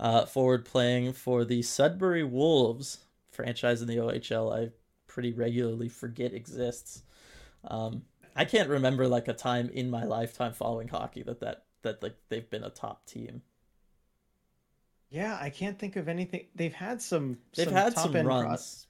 uh, forward playing for the Sudbury Wolves, franchise in the OHL I pretty regularly forget exists. Um, I can't remember like a time in my lifetime following hockey that that that like they've been a top team. Yeah, I can't think of anything. They've had some. They've some had some runs.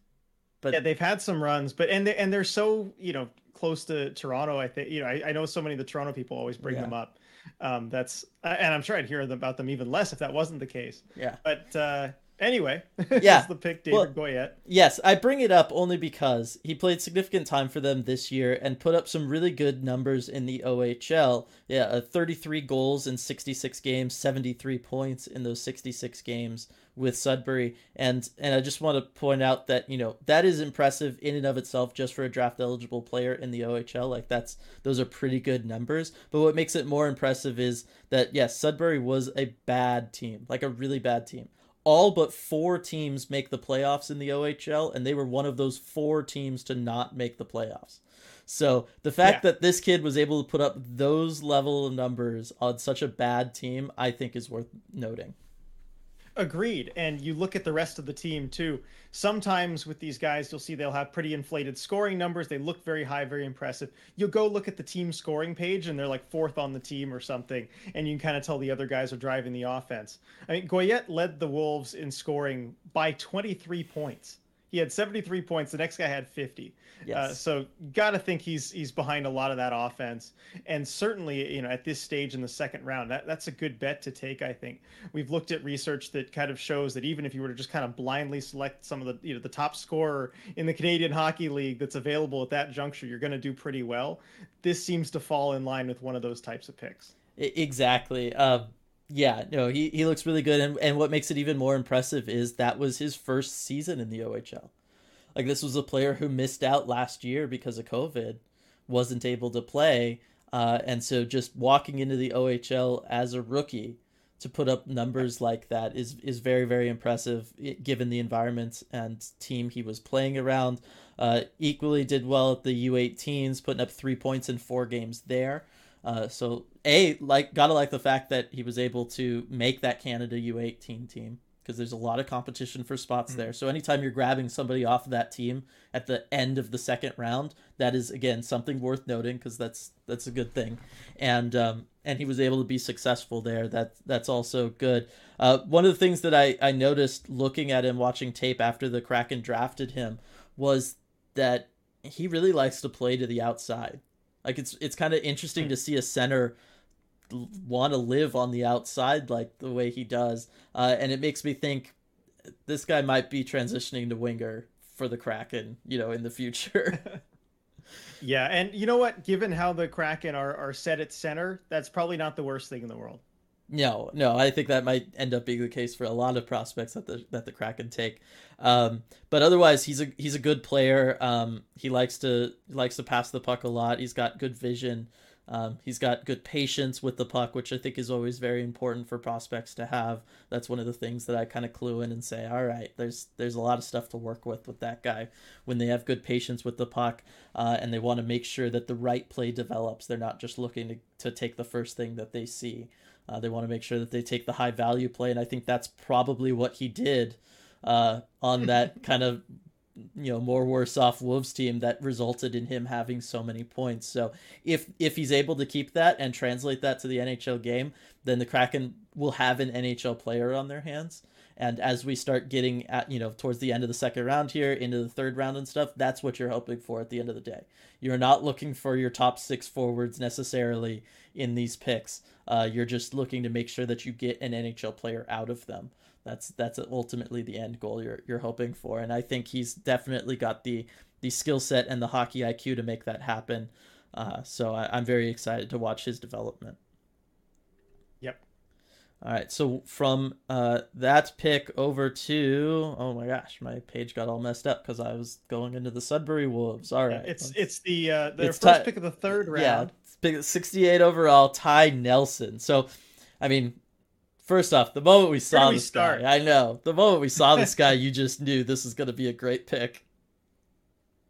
But yeah, they've had some runs, but and they and they're so you know close to Toronto. I think you know I, I know so many of the Toronto people always bring yeah. them up. Um, that's and I'm sure I'd hear about them even less if that wasn't the case. Yeah. But uh, Anyway, Yeah. the pick, David Well- Goyette. Yes, I bring it up only because he played significant time for them this year and put up some really good numbers in the OHL. Yeah, uh, 33 goals in 66 games, 73 points in those 66 games with Sudbury. And and I just want to point out that, you know, that is impressive in and of itself just for a draft eligible player in the OHL. Like that's those are pretty good numbers. But what makes it more impressive is that yes, Sudbury was a bad team, like a really bad team all but four teams make the playoffs in the OHL, and they were one of those four teams to not make the playoffs. So the fact Yeah. that this kid was able to put up those level of numbers on such a bad team, I think is worth noting. Agreed. And you look at the rest of the team too. Sometimes with these guys, you'll see they'll have pretty inflated scoring numbers. They look very high, very impressive. You'll go look at the team scoring page and they're like fourth on the team or something. And you can kind of tell the other guys are driving the offense. I mean, Goyette led the Wolves in scoring by 23 points. He had 73 points. The next guy had 50. Uh, so got to think he's he's behind a lot of that offense, and certainly you know at this stage in the second round, that that's a good bet to take. I think we've looked at research that kind of shows that even if you were to just kind of blindly select some of the you know the top scorer in the Canadian Hockey League that's available at that juncture, you're going to do pretty well. This seems to fall in line with one of those types of picks. Exactly. Um, yeah, no, he, he looks really good. And, and what makes it even more impressive is that was his first season in the OHL. Like, this was a player who missed out last year because of COVID, wasn't able to play. Uh, and so just walking into the OHL as a rookie to put up numbers like that is, is very, very impressive given the environment and team he was playing around. Uh, equally did well at the U18s, putting up three points in four games there. Uh, so a like gotta like the fact that he was able to make that Canada U18 team because there's a lot of competition for spots there. So anytime you're grabbing somebody off of that team at the end of the second round, that is again something worth noting because that's that's a good thing, and um, and he was able to be successful there. That that's also good. Uh, one of the things that I I noticed looking at him watching tape after the Kraken drafted him was that he really likes to play to the outside. Like it's it's kind of interesting to see a center want to live on the outside like the way he does, uh, and it makes me think this guy might be transitioning to winger for the Kraken, you know, in the future. Yeah, and you know what? Given how the Kraken are, are set at center, that's probably not the worst thing in the world. No, no, I think that might end up being the case for a lot of prospects that the that the Kraken take. Um, but otherwise, he's a he's a good player. Um, he likes to he likes to pass the puck a lot. He's got good vision. Um, he's got good patience with the puck, which I think is always very important for prospects to have. That's one of the things that I kind of clue in and say, all right, there's there's a lot of stuff to work with with that guy when they have good patience with the puck uh, and they want to make sure that the right play develops. They're not just looking to, to take the first thing that they see. Uh, they want to make sure that they take the high value play, and I think that's probably what he did uh, on that kind of you know more worse off Wolves team that resulted in him having so many points. So if if he's able to keep that and translate that to the NHL game, then the Kraken will have an NHL player on their hands. And as we start getting at you know towards the end of the second round here into the third round and stuff, that's what you're hoping for at the end of the day. You're not looking for your top six forwards necessarily in these picks. Uh, you're just looking to make sure that you get an NHL player out of them. That's that's ultimately the end goal you're you're hoping for, and I think he's definitely got the the skill set and the hockey IQ to make that happen. Uh, so I, I'm very excited to watch his development. All right, so from uh, that pick over to oh my gosh, my page got all messed up because I was going into the Sudbury Wolves. All right, It's let's- it's the uh, their It's first pick of the third round. big- 68 overall, Ty Nelson. So, I mean, first off, the moment we saw we this start? guy, I know the moment we saw this guy, you just knew this is going to be a great pick.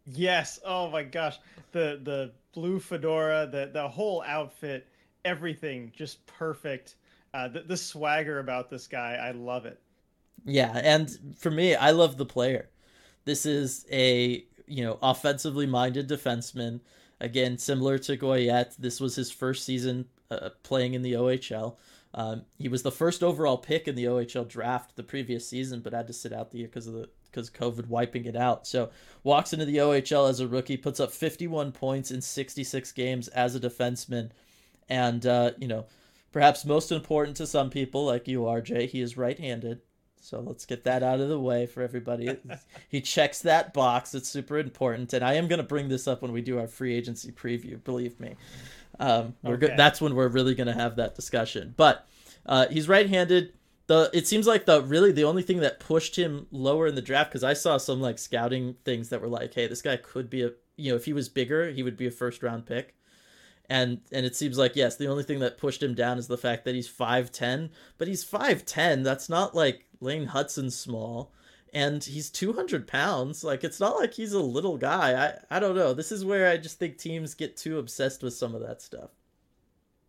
Yes. Oh my gosh. The the blue fedora, the the whole outfit, everything just perfect. Uh, the, the swagger about this guy, I love it. Yeah, and for me, I love the player. This is a you know offensively minded defenseman. Again, similar to Goyette, this was his first season uh, playing in the OHL. Um, he was the first overall pick in the OHL draft the previous season, but had to sit out the year because of the because COVID wiping it out. So walks into the OHL as a rookie, puts up 51 points in 66 games as a defenseman, and uh, you know perhaps most important to some people like you, RJ, he is right-handed. So let's get that out of the way for everybody. he checks that box. It's super important, and I am going to bring this up when we do our free agency preview. Believe me, um, we're okay. good. That's when we're really going to have that discussion. But uh, he's right-handed. The it seems like the really the only thing that pushed him lower in the draft because I saw some like scouting things that were like, hey, this guy could be a you know if he was bigger, he would be a first round pick and and it seems like yes the only thing that pushed him down is the fact that he's 5'10 but he's 5'10 that's not like lane hutson small. And he's 200 pounds. Like it's not like he's a little guy. I i don't know. This is where i just think teams get too obsessed with some of that stuff.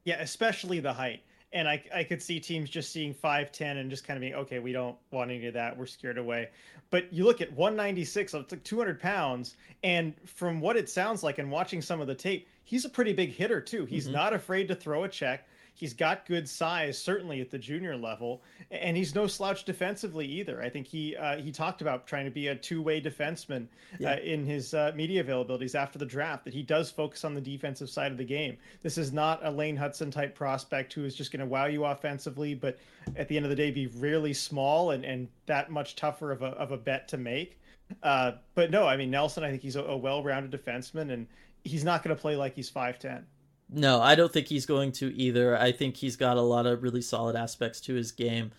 Yeah especially the height. And I, I could see teams just seeing 5'10 and just kind of being okay we don't want any of that. We're scared away. But you look at 196 so it's like 200 pounds. And from what it sounds like and watching some of the tape he's a pretty big hitter too. He's mm-hmm. not afraid to throw a check. He's got good size, certainly at the junior level, and he's no slouch defensively either. I think he uh, he talked about trying to be a two way defenseman yeah. uh, in his uh, media availabilities after the draft. That he does focus on the defensive side of the game. This is not a Lane Hutson type prospect who is just going to wow you offensively, but at the end of the day, be really small and, and that much tougher of a of a bet to make. Uh, but no, I mean Nelson. I think he's a, a well rounded defenseman and he's not going to play like he's 5'10. No, I don't think he's going to either. I think he's got a lot of really solid aspects to his game.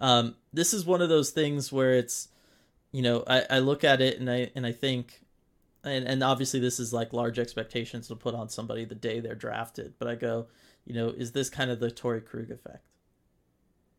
Um, this is one of those things where it's, you know, I, I look at it and I and I think, and and obviously this is like large expectations to put on somebody the day they're drafted. But I go, you know, is this kind of the Torey Krug effect?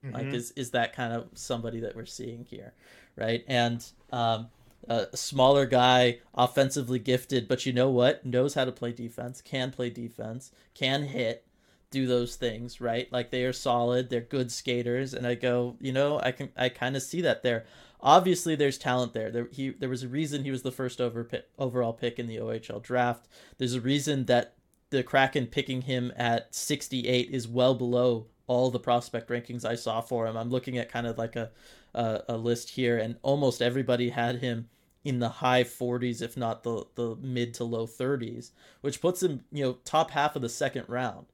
Mm-hmm. Like, is is that kind of somebody that we're seeing here, right? And um, a smaller guy, offensively gifted, but you know what? Knows how to play defense, can play defense, can hit, do those things, right? Like they are solid, they're good skaters, and I go, you know, I can I kind of see that there. Obviously, there's talent there. There he there was a reason he was the first over pick, overall pick in the OHL draft. There's a reason that the Kraken picking him at 68 is well below all the prospect rankings I saw for him. I'm looking at kind of like a a, a list here, and almost everybody had him in the high 40s, if not the the mid to low 30s, which puts him you know top half of the second round.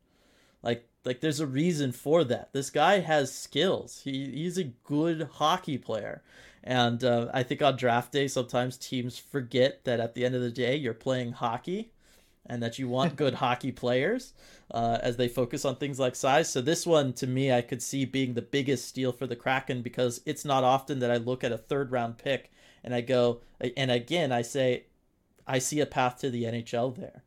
Like like there's a reason for that. This guy has skills. He he's a good hockey player. And uh, I think on draft day, sometimes teams forget that at the end of the day, you're playing hockey and that you want good hockey players uh, as they focus on things like size. So this one, to me, I could see being the biggest steal for the Kraken because it's not often that I look at a third round pick and I go, and again, I say, I see a path to the NHL there.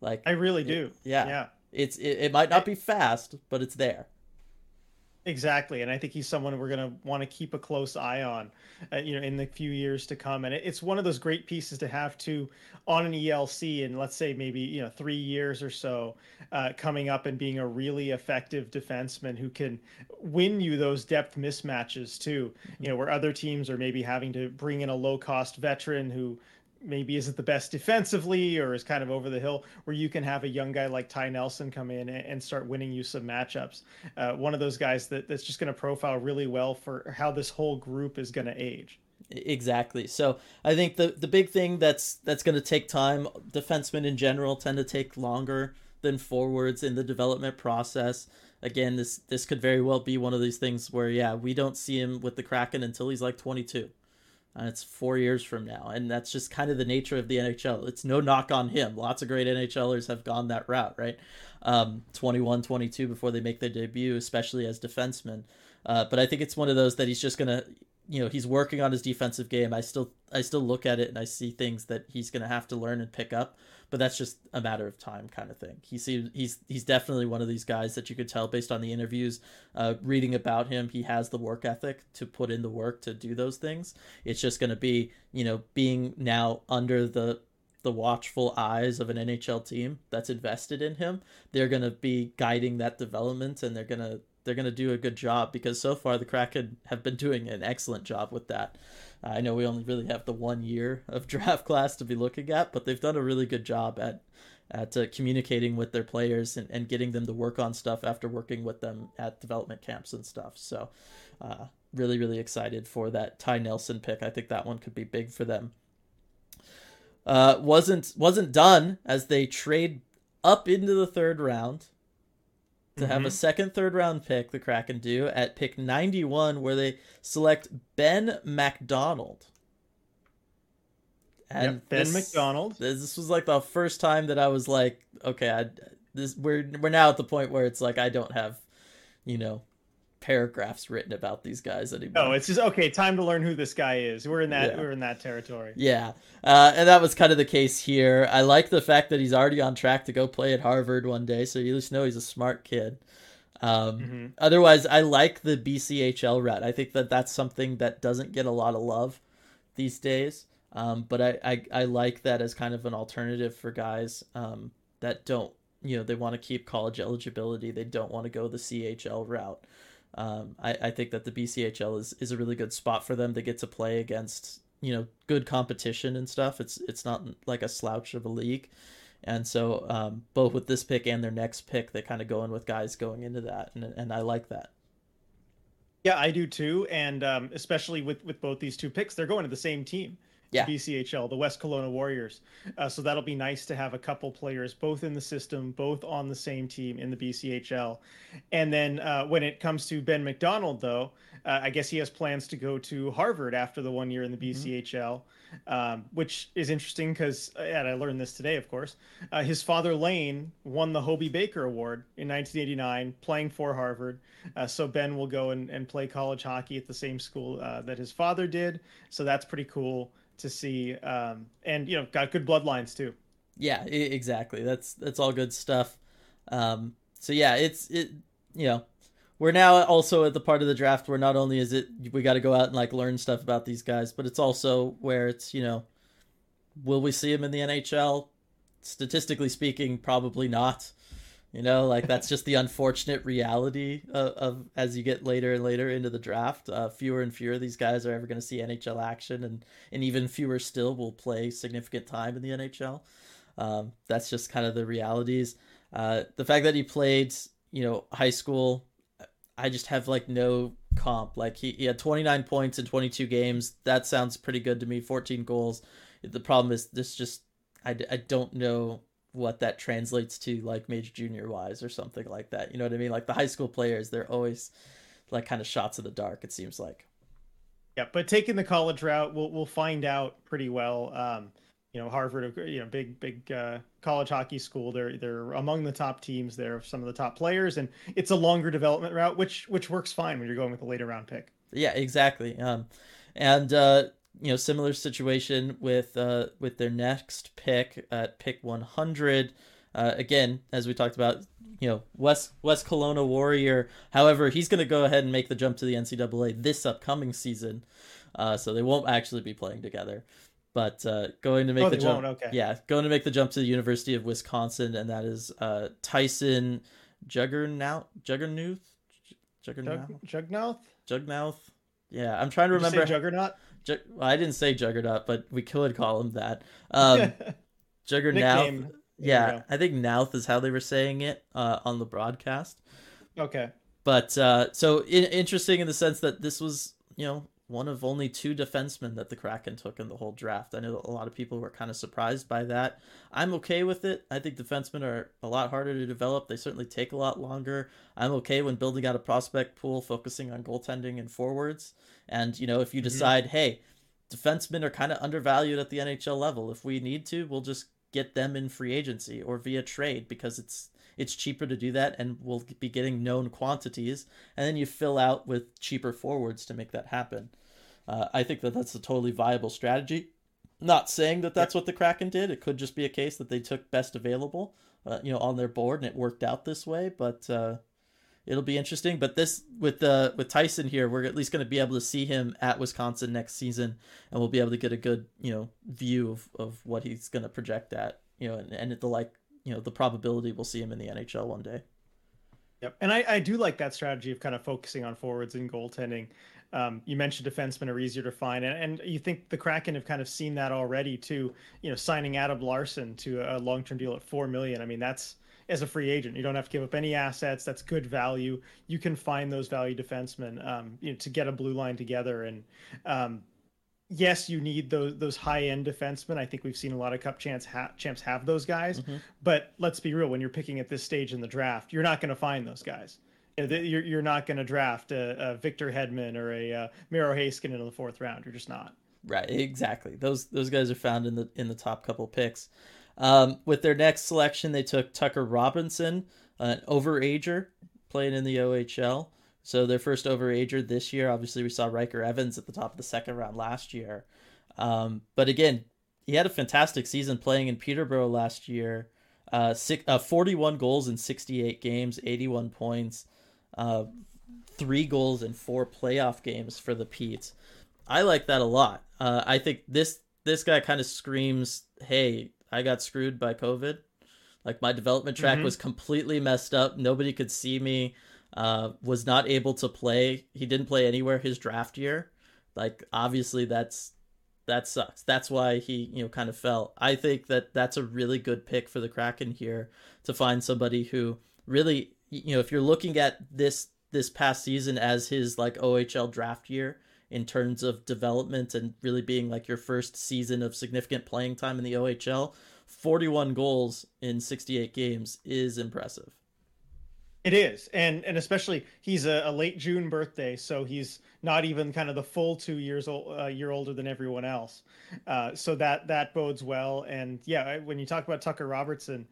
Like I really do. It, yeah, yeah. It's it, it might not be fast, but it's there. Exactly, and I think he's someone we're going to want to keep a close eye on, uh, you know, in the few years to come. And it's one of those great pieces to have to on an ELC, and let's say maybe you know three years or so, uh, coming up and being a really effective defenseman who can win you those depth mismatches too. You know, where other teams are maybe having to bring in a low cost veteran who maybe isn't the best defensively or is kind of over the hill, where you can have a young guy like Ty Nelson come in and start winning you some matchups. Uh, one of those guys that, that's just going to profile really well for how this whole group is going to age. Exactly. So I think the the big thing that's that's going to take time. Defensemen in general tend to take longer than forwards in the development process. Again, this this could very well be one of these things where yeah, we don't see him with the Kraken until he's like 22 and it's four years from now. And that's just kind of the nature of the NHL. It's no knock on him. Lots of great NHLers have gone that route, right? Um, 21, 22 before they make their debut, especially as defensemen. Uh, but I think it's one of those that he's just going to, you know, he's working on his defensive game. I still, I still look at it and I see things that he's going to have to learn and pick up but that's just a matter of time kind of thing. He seems he's he's definitely one of these guys that you could tell based on the interviews, uh, reading about him. He has the work ethic to put in the work to do those things. It's just going to be you know being now under the the watchful eyes of an NHL team that's invested in him. They're going to be guiding that development and they're going to they're going to do a good job because so far the Kraken have been doing an excellent job with that. I know we only really have the one year of draft class to be looking at, but they've done a really good job at at uh, communicating with their players and, and getting them to work on stuff after working with them at development camps and stuff. So, uh, really, really excited for that Ty Nelson pick. I think that one could be big for them. Uh, wasn't wasn't done as they trade up into the third round to have a mm-hmm. second, third round pick, the Kraken do, at pick 91, where they select Ben MacDonald. And yep, Ben this, MacDonald. This was like the first time that I was like, okay, I, this we're we're now at the point where it's like I don't have, you know, paragraphs written about these guys anymore. Oh, it's just okay. Time to learn who this guy is. We're in that. Yeah. We're in that territory. Yeah, uh, and that was kind of the case here. I like the fact that he's already on track to go play at Harvard one day, so you at least know he's a smart kid. Um, mm-hmm. Otherwise, I like the BCHL route. I think that that's something that doesn't get a lot of love these days. Um, but I, I, I like that as kind of an alternative for guys um, that don't, you know, they want to keep college eligibility. They don't want to go the CHL route. Um, I, I think that the BCHL is, is a really good spot for them to get to play against you know good competition and stuff. It's it's not like a slouch of a league, and so um, both with this pick and their next pick, they kind of go in with guys going into that, and and I like that. Yeah, I do too, and um, especially with with both these two picks, they're going to the same team yeah. BCHL, the West Kelowna Warriors. Uh, so that'll be nice to have a couple players both in the system, both on the same team in the BCHL. And then uh, when it comes to Ben MacDonald, though, uh, I guess he has plans to go to Harvard after the one year in the BCHL, mm-hmm. um, which is interesting because, uh, and I learned this today, of course. Uh, his father, Lane, won the Hobey Baker Award in 1989 playing for Harvard. Uh, so Ben will go and, and play college hockey at the same school that his father did. So that's pretty cool to see, um, and you know, got good bloodlines too. Yeah, exactly. That's that's all good stuff. Um, so yeah, it's it. You know, we're now also at the part of the draft where not only is it we got to go out and like learn stuff about these guys, but it's also where it's you know, will we see him in the NHL? Statistically speaking, probably not. You know, like that's just the unfortunate reality of, of, as you get later and later into the draft. Uh, fewer and fewer of these guys are ever going to see NHL action, and and even fewer still will play significant time in the NHL. Um, that's just kind of the realities. Uh, the fact that he played, you know, high school, I just have like no comp. Like he, he had 29 points in 22 games. That sounds pretty good to me. 14 goals. The problem is this just I, I don't know what that translates to like major junior wise or something like that. You know what I mean? Like the high school players, they're always like kind of shots in the dark. It seems like. Yeah, but taking the college route, we'll we'll find out pretty well. Um, you know, Harvard, you know, big big uh, college hockey school. They're they're among the top teams. They're some of the top players, and it's a longer development route, which which works fine when you're going with a later round pick. Yeah, exactly. Um, and uh, you know, similar situation with uh, with their next pick at pick 100. Uh, again, as we talked about, you know, West West Kelowna Warrior. However, he's going to go ahead and make the jump to the NCAA this upcoming season, uh, so they won't actually be playing together. But uh, going to make oh, the jump, okay. yeah, going to make the jump to the University of Wisconsin, and that is uh, Tyson Juggernaut, Juggernaut, Juggernaut, Juggernaut. Yeah, I'm trying to remember. Juggernaut. Well, I didn't say Juggernaut, but we could call him that. Um, Juggernaut. Yeah, I think Nouth is how they were saying it uh, on the broadcast. Okay. But uh, so in- interesting in the sense that this was, you know, one of only two defensemen that the Kraken took in the whole draft. I know a lot of people were kind of surprised by that. I'm okay with it. I think defensemen are a lot harder to develop. They certainly take a lot longer. I'm okay when building out a prospect pool, focusing on goaltending and forwards. And, you know, if you mm-hmm. decide, mm-hmm. hey, defensemen are kind of undervalued at the NHL level, if we need to, we'll just get them in free agency or via trade because it's it's cheaper to do that and we'll be getting known quantities and then you fill out with cheaper forwards to make that happen. Uh, i think that that's a totally viable strategy. Not saying that that's what the kraken did. It could just be a case that they took best available uh, you know on their board and it worked out this way but uh, it'll be interesting. But this with uh, with tyson here we're at least going to be able to see him at wisconsin next season and we'll be able to get a good you know view of, of what he's going to project at you know and, and the like you know the probability we'll see him in the NHL one day. Yep, and I, I do like that strategy of kind of focusing on forwards and goaltending. Um, you mentioned defensemen are easier to find, and, and you think the Kraken have kind of seen that already too. You know, signing Adam Larsson to a long-term deal at four million. I mean, that's as a free agent. You don't have to give up any assets. That's good value. You can find those value defensemen, um, you know, to get a blue line together. And um, yes, you need those those high end defensemen. I think we've seen a lot of Cup champs ha- champs have those guys. Mm-hmm. But let's be real: when you're picking at this stage in the draft, you're not going to find those guys. You're you're not going to draft a, a, Victor Hedman or a uh, Miro Heiskanen in the fourth round. You're just not. Right, exactly. Those those guys are found in the in the top couple picks. Um, with their next selection, they took Tucker Robertson, an overager, playing in the OHL. So their first overager this year. Obviously, we saw Ryker Evans at the top of the second round last year. Um, but again, he had a fantastic season playing in Peterborough last year. Uh, six, uh, 41 goals in 68 games, 81 points, uh, three goals in four playoff games for the Petes. I like that a lot. Uh, I think this this guy kind of screams, "Hey, I got screwed by COVID. Like my development track mm-hmm. was completely messed up. Nobody could see me uh, was not able to play. He didn't play anywhere his draft year. Like obviously that's that sucks. That's why he you know kind of fell. I think that that's a really good pick for the Kraken here to find somebody who really you know if you're looking at this this past season as his like OHL draft year in terms of development and really being like your first season of significant playing time in the OHL, 41 goals in 68 games is impressive. It is, and and especially he's a, a, late June birthday, so he's not even kind of the full two years old, uh, year older than everyone else. Uh, so that that bodes well. And yeah, when you talk about Tucker Robertson,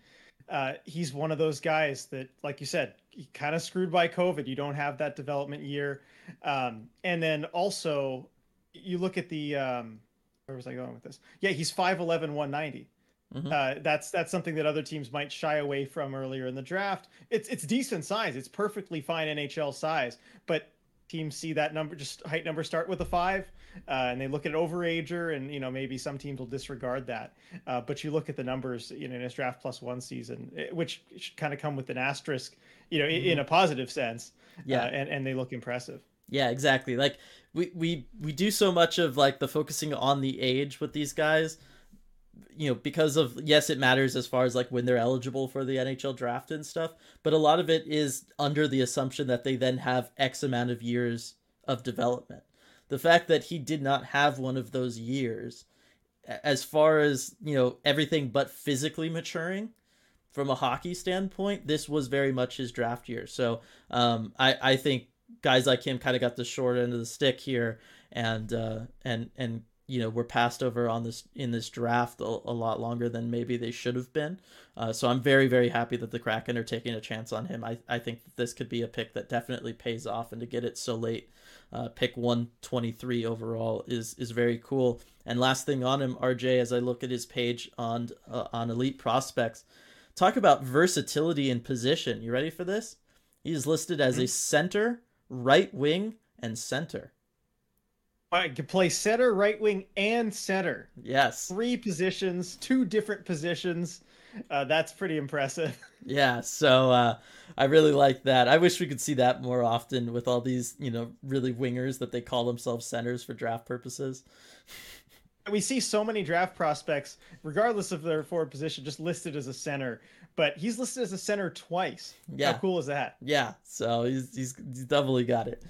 uh, he's one of those guys that, like you said, kind of screwed by COVID. You don't have that development year, um, and then also you look at the um, where was I going with this? Yeah, he's 5'11", 190. Mm-hmm. Uh, that's that's something that other teams might shy away from earlier in the draft. It's it's decent size. It's perfectly fine NHL size, but teams see that number just height number start with a five, uh, and they look at overager, and you know maybe some teams will disregard that. Uh, but you look at the numbers, you know, in his draft plus one season, eh, which should kind of come with an asterisk, you know, mm-hmm. in a positive sense. Yeah, uh, and and they look impressive. Yeah, exactly. Like we we we do so much of like the focusing on the age with these guys you know because of yes it matters as far as like when they're eligible for the NHL draft and stuff but a lot of it is under the assumption that they then have x amount of years of development. The fact that he did not have one of those years as far as you know everything but physically maturing from a hockey standpoint this was very much his draft year. So um, I, I think guys like him kind of got the short end of the stick here and uh, and and you know were passed over on this in this draft a, a lot longer than maybe they should have been. Uh, so I'm very very happy that the Kraken are taking a chance on him. I I think this could be a pick that definitely pays off, and to get it so late, uh, pick 123 overall is is very cool. And last thing on him, RJ, as I look at his page on uh, on Elite Prospects, talk about versatility in position. You ready for this? He's listed as a mm-hmm. center, right wing, and center. I can play center, right wing, and center. Yes. Three positions, two different positions. Uh, that's pretty impressive. Yeah, so uh, I really like that. I wish we could see that more often with all these, you know, really wingers that they call themselves centers for draft purposes. We see so many draft prospects, regardless of their forward position, just listed as a center. But he's listed as a center twice. Yeah. How cool is that? Yeah. So he's he's, he's definitely got it.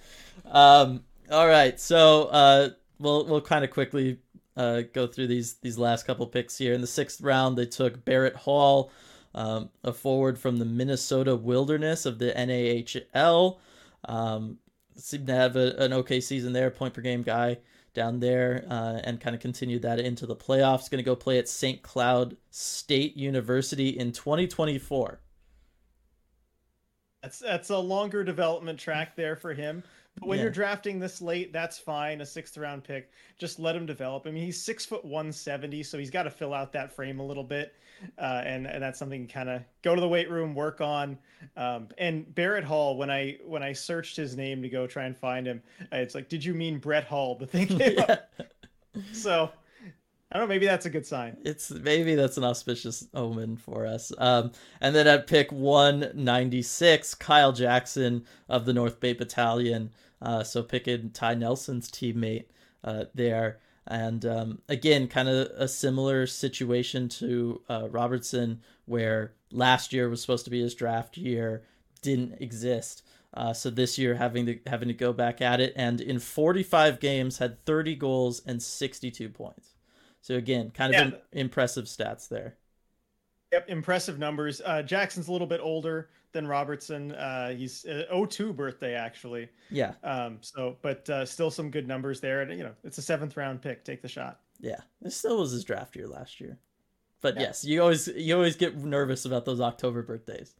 Um, all right, so uh, we'll we'll kind of quickly uh, go through these these last couple picks here. In the sixth round, they took Barrett Hall, um, a forward from the Minnesota Wilderness of the NAHL. Um, seemed to have a, an okay season there, point per game guy down there, uh, and kind of continued that into the playoffs. Going to go play at St. Cloud State University in 2024. That's that's a longer development track there for him. But when yeah. you're drafting this late, that's fine. A sixth round pick, just let him develop. I mean, he's six foot one seventy, so he's got to fill out that frame a little bit, uh, and and that's something kind of go to the weight room, work on. Um, and Barrett Hall, when I when I searched his name to go try and find him, uh, it's like, did you mean Brett Hall? The thing came up. So I don't know. Maybe that's a good sign. It's maybe that's an auspicious omen for us. Um, and then at pick one ninety six, Kyle Jackson of the North Bay Battalion. Uh, so picking Ty Nelson's teammate uh, there, and um, again, kind of a similar situation to uh, Robertson, where last year was supposed to be his draft year, didn't exist. Uh, so this year having to having to go back at it, and in 45 games had 30 goals and 62 points. So again, kind of yeah. impressive stats there. Yep, impressive numbers. Uh, Jackson's a little bit older than Robertson. Uh, he's uh, 02 birthday actually. Yeah. Um. So, but uh, still some good numbers there, and you know it's a seventh round pick. Take the shot. Yeah, it still was his draft year last year. But yeah. yes, you always you always get nervous about those October birthdays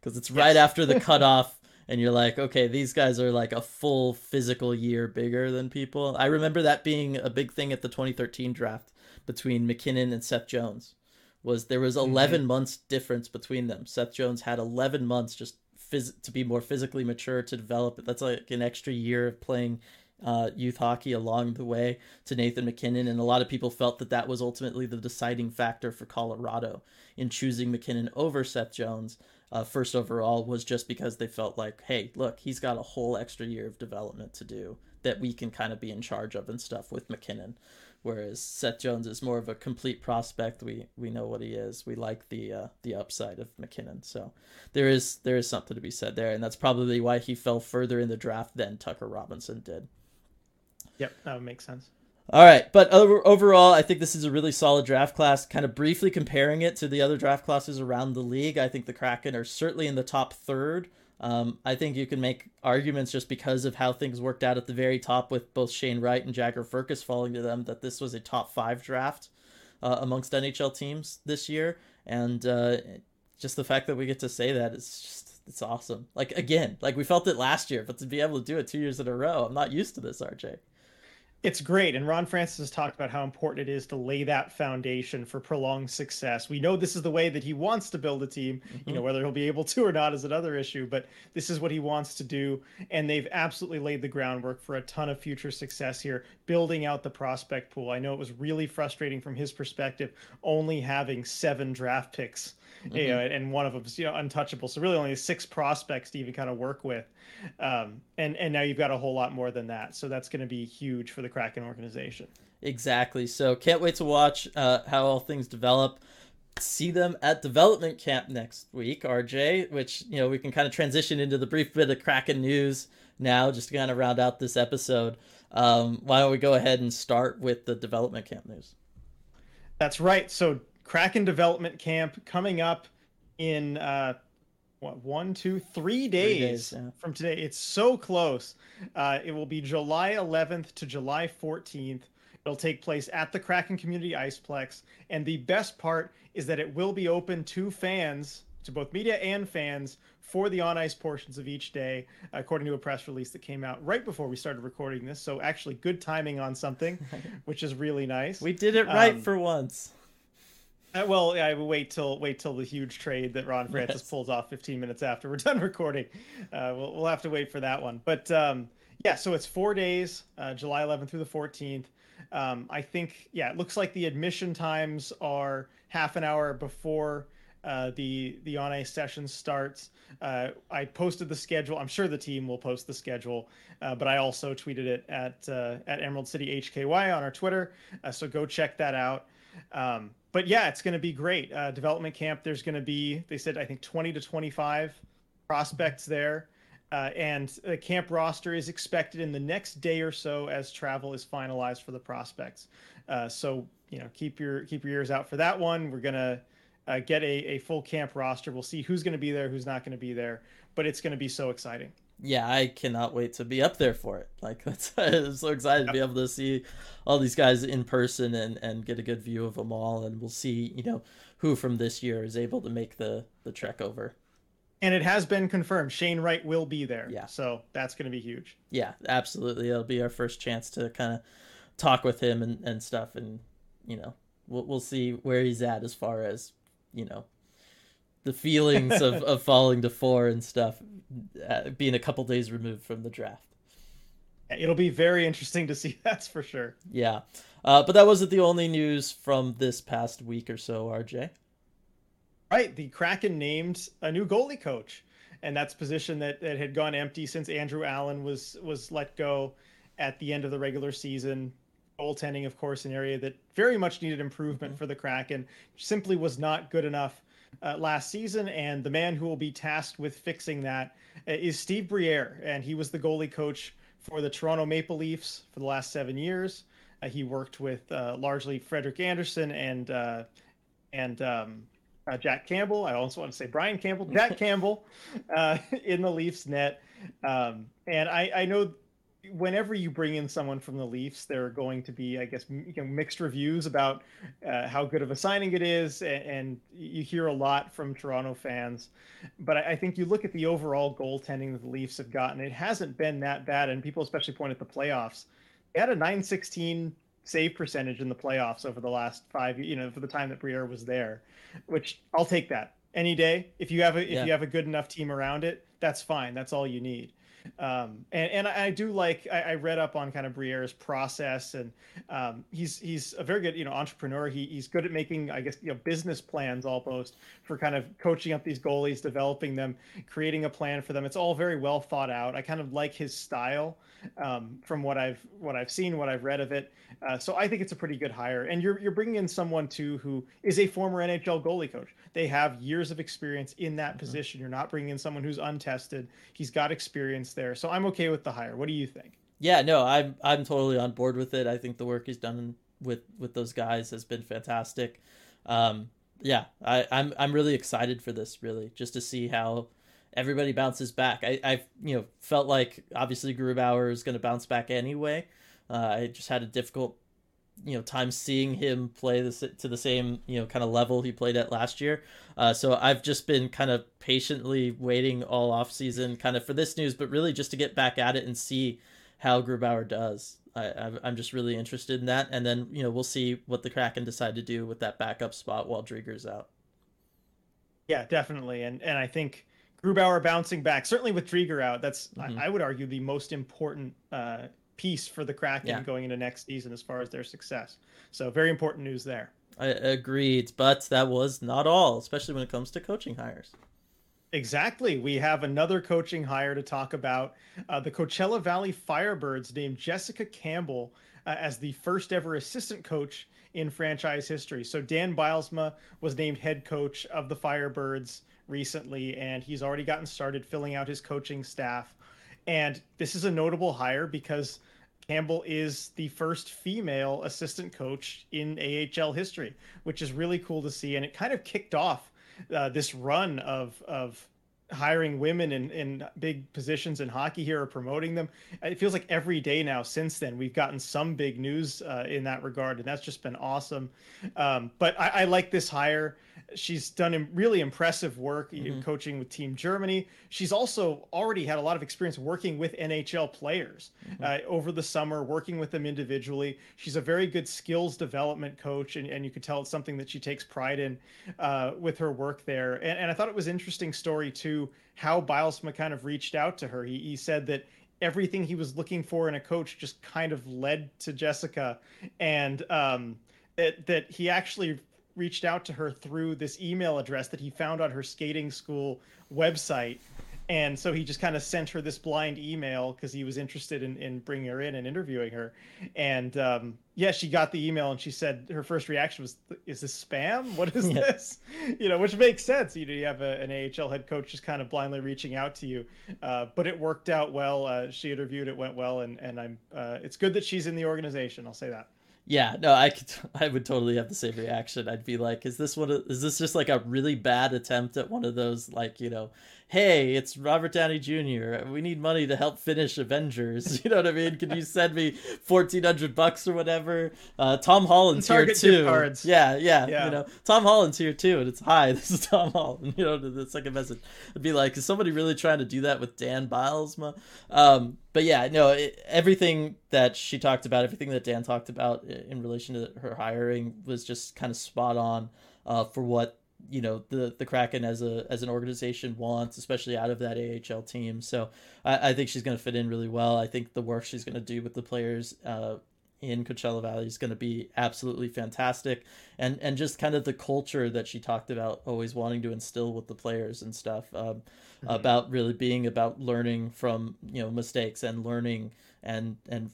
because it's right yes. after the cutoff and you're like, okay, these guys are like a full physical year bigger than people. I remember that being a big thing at the 2013 draft between MacKinnon and Seth Jones. Was there was 11 mm-hmm. months difference between them. Seth Jones had 11 months just phys- to be more physically mature to develop. That's like an extra year of playing uh, youth hockey along the way to Nathan MacKinnon, and a lot of people felt that that was ultimately the deciding factor for Colorado in choosing MacKinnon over Seth Jones uh, first overall was just because they felt like, hey, look, he's got a whole extra year of development to do that we can kind of be in charge of and stuff with MacKinnon. Whereas Seth Jones is more of a complete prospect. We we know what he is. We like the uh, the upside of MacKinnon. So there is there is something to be said there, and that's probably why he fell further in the draft than Tucker Robertson did. Yep, that would make sense. All right, but over, overall, I think this is a really solid draft class. Kind of briefly comparing it to the other draft classes around the league, I think the Kraken are certainly in the top third. Um, I think you can make arguments just because of how things worked out at the very top with both Shane Wright and Jagger Firkus falling to them that this was a top five draft uh, amongst NHL teams this year, and uh, just the fact that we get to say that is just it's awesome. Like again, like we felt it last year, but to be able to do it two years in a row, I'm not used to this, RJ. It's great. And Ron Francis has talked about how important it is to lay that foundation for prolonged success. We know this is the way that he wants to build a team. Mm-hmm. You know, mm-hmm. whether he'll be able to or not is another issue, but this is what he wants to do. And they've absolutely laid the groundwork for a ton of future success here, building out the prospect pool. I know it was really frustrating from his perspective, only having seven draft picks mm-hmm. you know, and one of them is you know untouchable. So really, only six prospects to even kind of work with, um, and and now you've got a whole lot more than that. So that's going to be huge for the Kraken organization. Exactly. So can't wait to watch uh, how all things develop. See them at development camp next week, RJ. Which you know we can kind of transition into the brief bit of Kraken news now, just to kind of round out this episode. Um, why don't we go ahead and start with the development camp news? That's right. So Kraken Development Camp coming up in uh, what one, two, three days, three days yeah. from today. It's so close. Uh, it will be July 11th to July 14th. It'll take place at the Kraken Community Iceplex, and the best part is that it will be open to fans, to both media and fans, for the on ice portions of each day, according to a press release that came out right before we started recording this. So actually, good timing on something, which is really nice. We did it right um, for once. Uh, well, I will wait till wait till the huge trade that Ron Francis yes. pulls off 15 minutes after we're done recording. Uh, we'll we'll have to wait for that one. But um, yeah, so it's four days, uh, July 11th through the 14th. Um, I think yeah, it looks like the admission times are half an hour before uh, the the on ice session starts. Uh, I posted the schedule. I'm sure the team will post the schedule, uh, but I also tweeted it at uh, at Emerald City HKY on our Twitter. Uh, so go check that out. Um, but yeah, it's going to be great. Uh, development camp. There's going to be, they said, I think 20 to 25 prospects there. Uh, and the camp roster is expected in the next day or so as travel is finalized for the prospects. Uh, so you know, keep your keep your ears out for that one. We're gonna uh, get a, a full camp roster. We'll see who's going to be there, who's not going to be there, but it's going to be so exciting yeah, I cannot wait to be up there for it. Like that's I'm so excited yep. to be able to see all these guys in person and and get a good view of them all, and we'll see you know who from this year is able to make the the trek over. And it has been confirmed Shane Wright will be there. Yeah, so that's going to be huge. Yeah, absolutely. It'll be our first chance to kind of talk with him and and stuff, and you know we'll we'll see where he's at as far as you know the feelings of, of falling to four and stuff, uh, being a couple days removed from the draft. It'll be very interesting to see. That's for sure. Yeah, uh, but that wasn't the only news from this past week or so. RJ. Right, the Kraken named a new goalie coach, and that's position that, that had gone empty since Andrew Allen was was let go at the end of the regular season. Goaltending, of course, an area that very much needed improvement mm-hmm. for the Kraken, simply was not good enough uh, last season, and the man who will be tasked with fixing that uh, Steve Briere, and he was the goalie coach for the Toronto Maple Leafs for the last seven years. Uh, he worked with uh, largely Frederik Andersen and uh, and um, uh, Jack Campbell. I also want to say Brian Campbell, Jack Campbell, uh, in the Leafs net. Um, and I, I know whenever you bring in someone from the Leafs, there are going to be, I guess, you know, mixed reviews about uh, how good of a signing it is, and, and, you hear a lot from Toronto fans. But I, I, think you look at the overall goaltending that the Leafs have gotten; it hasn't been that bad, and people especially point at the playoffs. They had a 916 save percentage in the playoffs over the last five, you know, for the time that Briere was there, which I'll take that any day. If you have a if yeah. you have a good enough team around it, that's fine. That's all you need. Um, and, and I do like I, I, read up on kind of Briere's process, and um, he's he's a very good you know entrepreneur. He, he's good at making I guess you know business plans almost for kind of coaching up these goalies, developing them, creating a plan for them. It's all very well thought out. I kind of like his style um, from what I've what I've seen, what I've read of it. Uh, so I think it's a pretty good hire. And you're you're bringing in someone too who is a former NHL goalie coach. They have years of experience in that mm-hmm. position. You're not bringing in someone who's untested. He's got experience there. So I'm okay with the hire. What do you think? Yeah, no, I'm I'm totally on board with it. I think the work he's done with with those guys has been fantastic. Um, yeah, I, I'm I'm really excited for this. Really, just to see how everybody bounces back. I I you know felt like obviously Grubauer is going to bounce back anyway. Uh, I just had a difficult you know time seeing him play this to the same you know kind of level he played at last year. Uh, so I've just been kind of patiently waiting all off season kind of for this news, but really just to get back at it and see how Grubauer does. I, I'm just really interested in that, and then you know we'll see what the Kraken decide to do with that backup spot while Driedger's out. Yeah, definitely, and and I think Grubauer bouncing back, certainly with Driedger out, that's mm-hmm. I, I, would argue the most important uh, piece for the Kraken yeah. going into next season as far as their success. So very important news there. I agreed, but that was not all, especially when it comes to coaching hires. Exactly. We have another coaching hire to talk about. Uh, the Coachella Valley Firebirds named Jessica Campbell uh, as the first ever assistant coach in franchise history. So Dan Bylsma was named head coach of the Firebirds recently, and he's already gotten started filling out his coaching staff. And this is a notable hire because Campbell is the first female assistant coach in AHL history, which is really cool to see. And it kind of kicked off uh, this run of of hiring women in, in big positions in hockey here or promoting them. It feels like every day now since then we've gotten some big news uh, in that regard, and that's just been awesome. Um, but I, I, like this hire she's done really impressive work mm-hmm. coaching with Team Germany. She's also already had a lot of experience working with NHL players mm-hmm. uh, over the summer, working with them individually. She's a very good skills development coach, and, and you could tell it's something that she takes pride in uh, with her work there. And, and I thought it was interesting story too how Bylsma kind of reached out to her. He, he said that everything he was looking for in a coach just kind of led to Jessica, and um, that that he actually reached out to her through this email address that he found on her skating school website. And so he just kind of sent her this blind email because he was interested in, in bringing her in and interviewing her. And um, yeah, she got the email and she said her first reaction was, "Is this spam? What is yeah. this?" You know, which makes sense. You know, you have a, an AHL head coach just kind of blindly reaching out to you, uh, but it worked out well. Uh, she interviewed, it went well, and and I'm. Uh, it's good that she's in the organization. I'll say that. Yeah, no, I could, I would totally have the same reaction. I'd be like, "Is this one? Of, is this just like a really bad attempt at one of those like you know hey, it's Robert Downey Jr. We need money to help finish Avengers. You know what I mean? Can you send me fourteen hundred bucks or whatever? Uh, Tom Holland's here too. Yeah, yeah, yeah, You know, Tom Holland's here too, and it's hi. This is Tom Holland. You know, the second message. I'd be like, is somebody really trying to do that with Dan Bylsma? Um, but yeah, no, it, everything that she talked about, everything that Dan talked about in relation to her hiring was just kind of spot on uh, for what you know the the Kraken as a as an organization wants, especially out of that AHL team. So I, I think she's going to fit in really well. I think the work she's going to do with the players uh, in Coachella Valley is going to be absolutely fantastic, and and just kind of the culture that she talked about, always wanting to instill with the players and stuff, um, mm-hmm. about really being about learning from you know mistakes and learning and and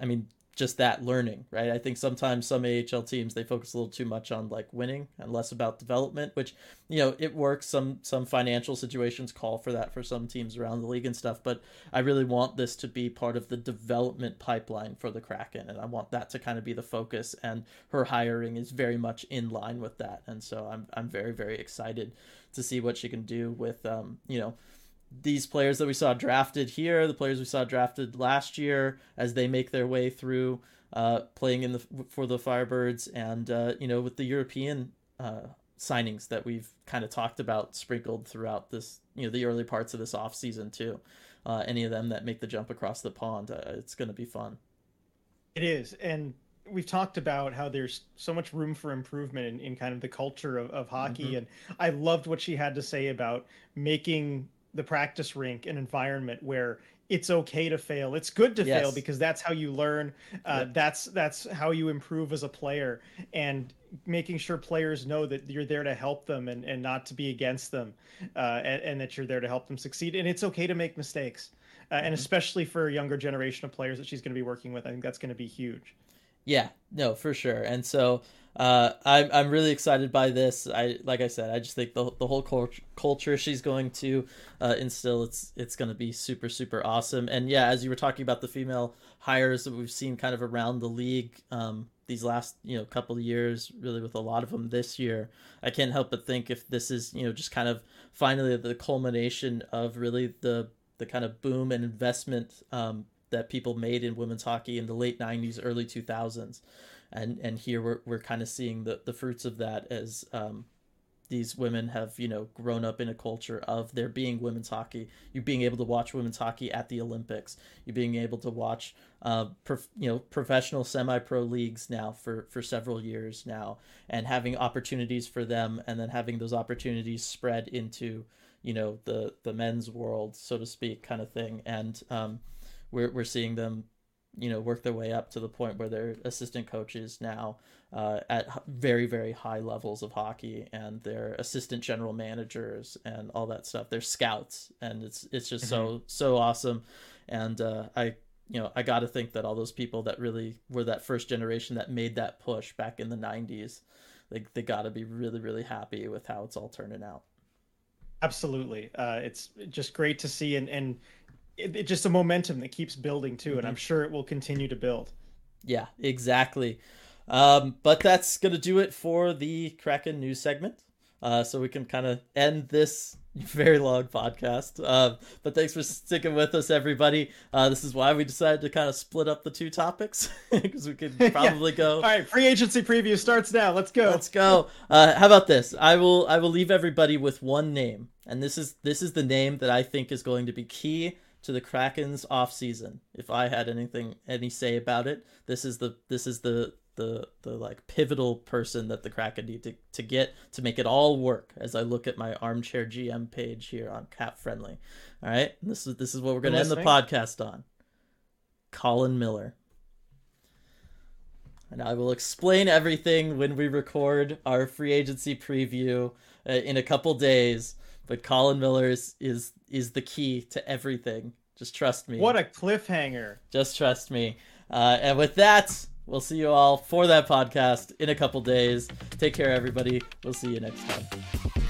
I mean just that learning, right? I think sometimes some AHL teams they focus a little too much on like winning and less about development, which you know it works. Some some financial situations call for that for some teams around the league and stuff. But I really want this to be part of the development pipeline for the Kraken, and I want that to kind of be the focus. And her hiring is very much in line with that, and so I'm I'm very very excited to see what she can do with um you know these players that we saw drafted here, the players we saw drafted last year, as they make their way through uh, playing in the for the Firebirds, and uh, you know with the European uh, signings that we've kind of talked about sprinkled throughout this, you know, the early parts of this off season too. Uh, any of them that make the jump across the pond, uh, it's going to be fun. It is, and we've talked about how there's so much room for improvement in, in kind of the culture of, of hockey, mm-hmm. and I loved what she had to say about making the practice rink an environment where it's okay to fail. It's good to yes. fail because that's how you learn. Uh, yep. That's that's how you improve as a player, and making sure players know that you're there to help them and, and not to be against them, uh, and, and, that you're there to help them succeed. And it's okay to make mistakes, uh, and mm-hmm. especially for a younger generation of players that she's going to be working with, I think that's going to be huge. Yeah, no, for sure. And so uh, I'm I'm really excited by this. I like I said, I just think the the whole culture she's going to uh, instill it's it's going to be super super awesome. And yeah, as you were talking about the female hires that we've seen kind of around the league um, these last you know couple of years, really with a lot of them this year, I can't help but think if this is you know just kind of finally the culmination of really the the kind of boom and investment um, that people made in women's hockey in the late 90s early 2000s and and here we're, we're kind of seeing the, the fruits of that as um, these women have you know grown up in a culture of there being women's hockey. You being able to watch women's hockey at the olympics. You being able to watch uh, prof, you know professional semi-pro leagues now for for several years now. And having opportunities for them and then having those opportunities spread into you know the the men's world so to speak kind of thing. And um, we're we're seeing them, you know, work their way up to the point where they're assistant coaches now uh, at very very high levels of hockey, and they're assistant general managers and all that stuff. They're scouts, and it's it's just mm-hmm. so so awesome, and uh, I you know, I got to think that all those people that really were that first generation that made that push back in the 90s, they, they got to be really, really happy with how it's all turning out. Absolutely. Uh, it's just great to see. And, and it, it, just a momentum that keeps building too, mm-hmm. and I'm sure it will continue to build. Yeah, exactly. Um, but that's gonna do it for the Kraken news segment. Uh, so we can kind of end this very long podcast. Uh, but thanks for sticking with us, everybody. Uh, this is why we decided to kind of split up the two topics because we could probably yeah. go. All right, free agency preview starts now. Let's go. Let's go. Uh, how about this? I will I will leave everybody with one name, and this is this is the name that I think is going to be key to the Kraken's off season. If I had anything any say about it, this is the this is the the the like pivotal person that the Kraken need to, to get to make it all work as I look at my armchair GM page here on Cap Friendly. All right. And this is this is what we're gonna end the podcast on. Colin Miller. And I will explain everything when we record our free agency preview uh, in a couple days but Colin Miller is, is is the key to everything. Just trust me. What a cliffhanger! Just trust me. Uh, and with that, we'll see you all for that podcast in a couple days. Take care, everybody. We'll see you next time.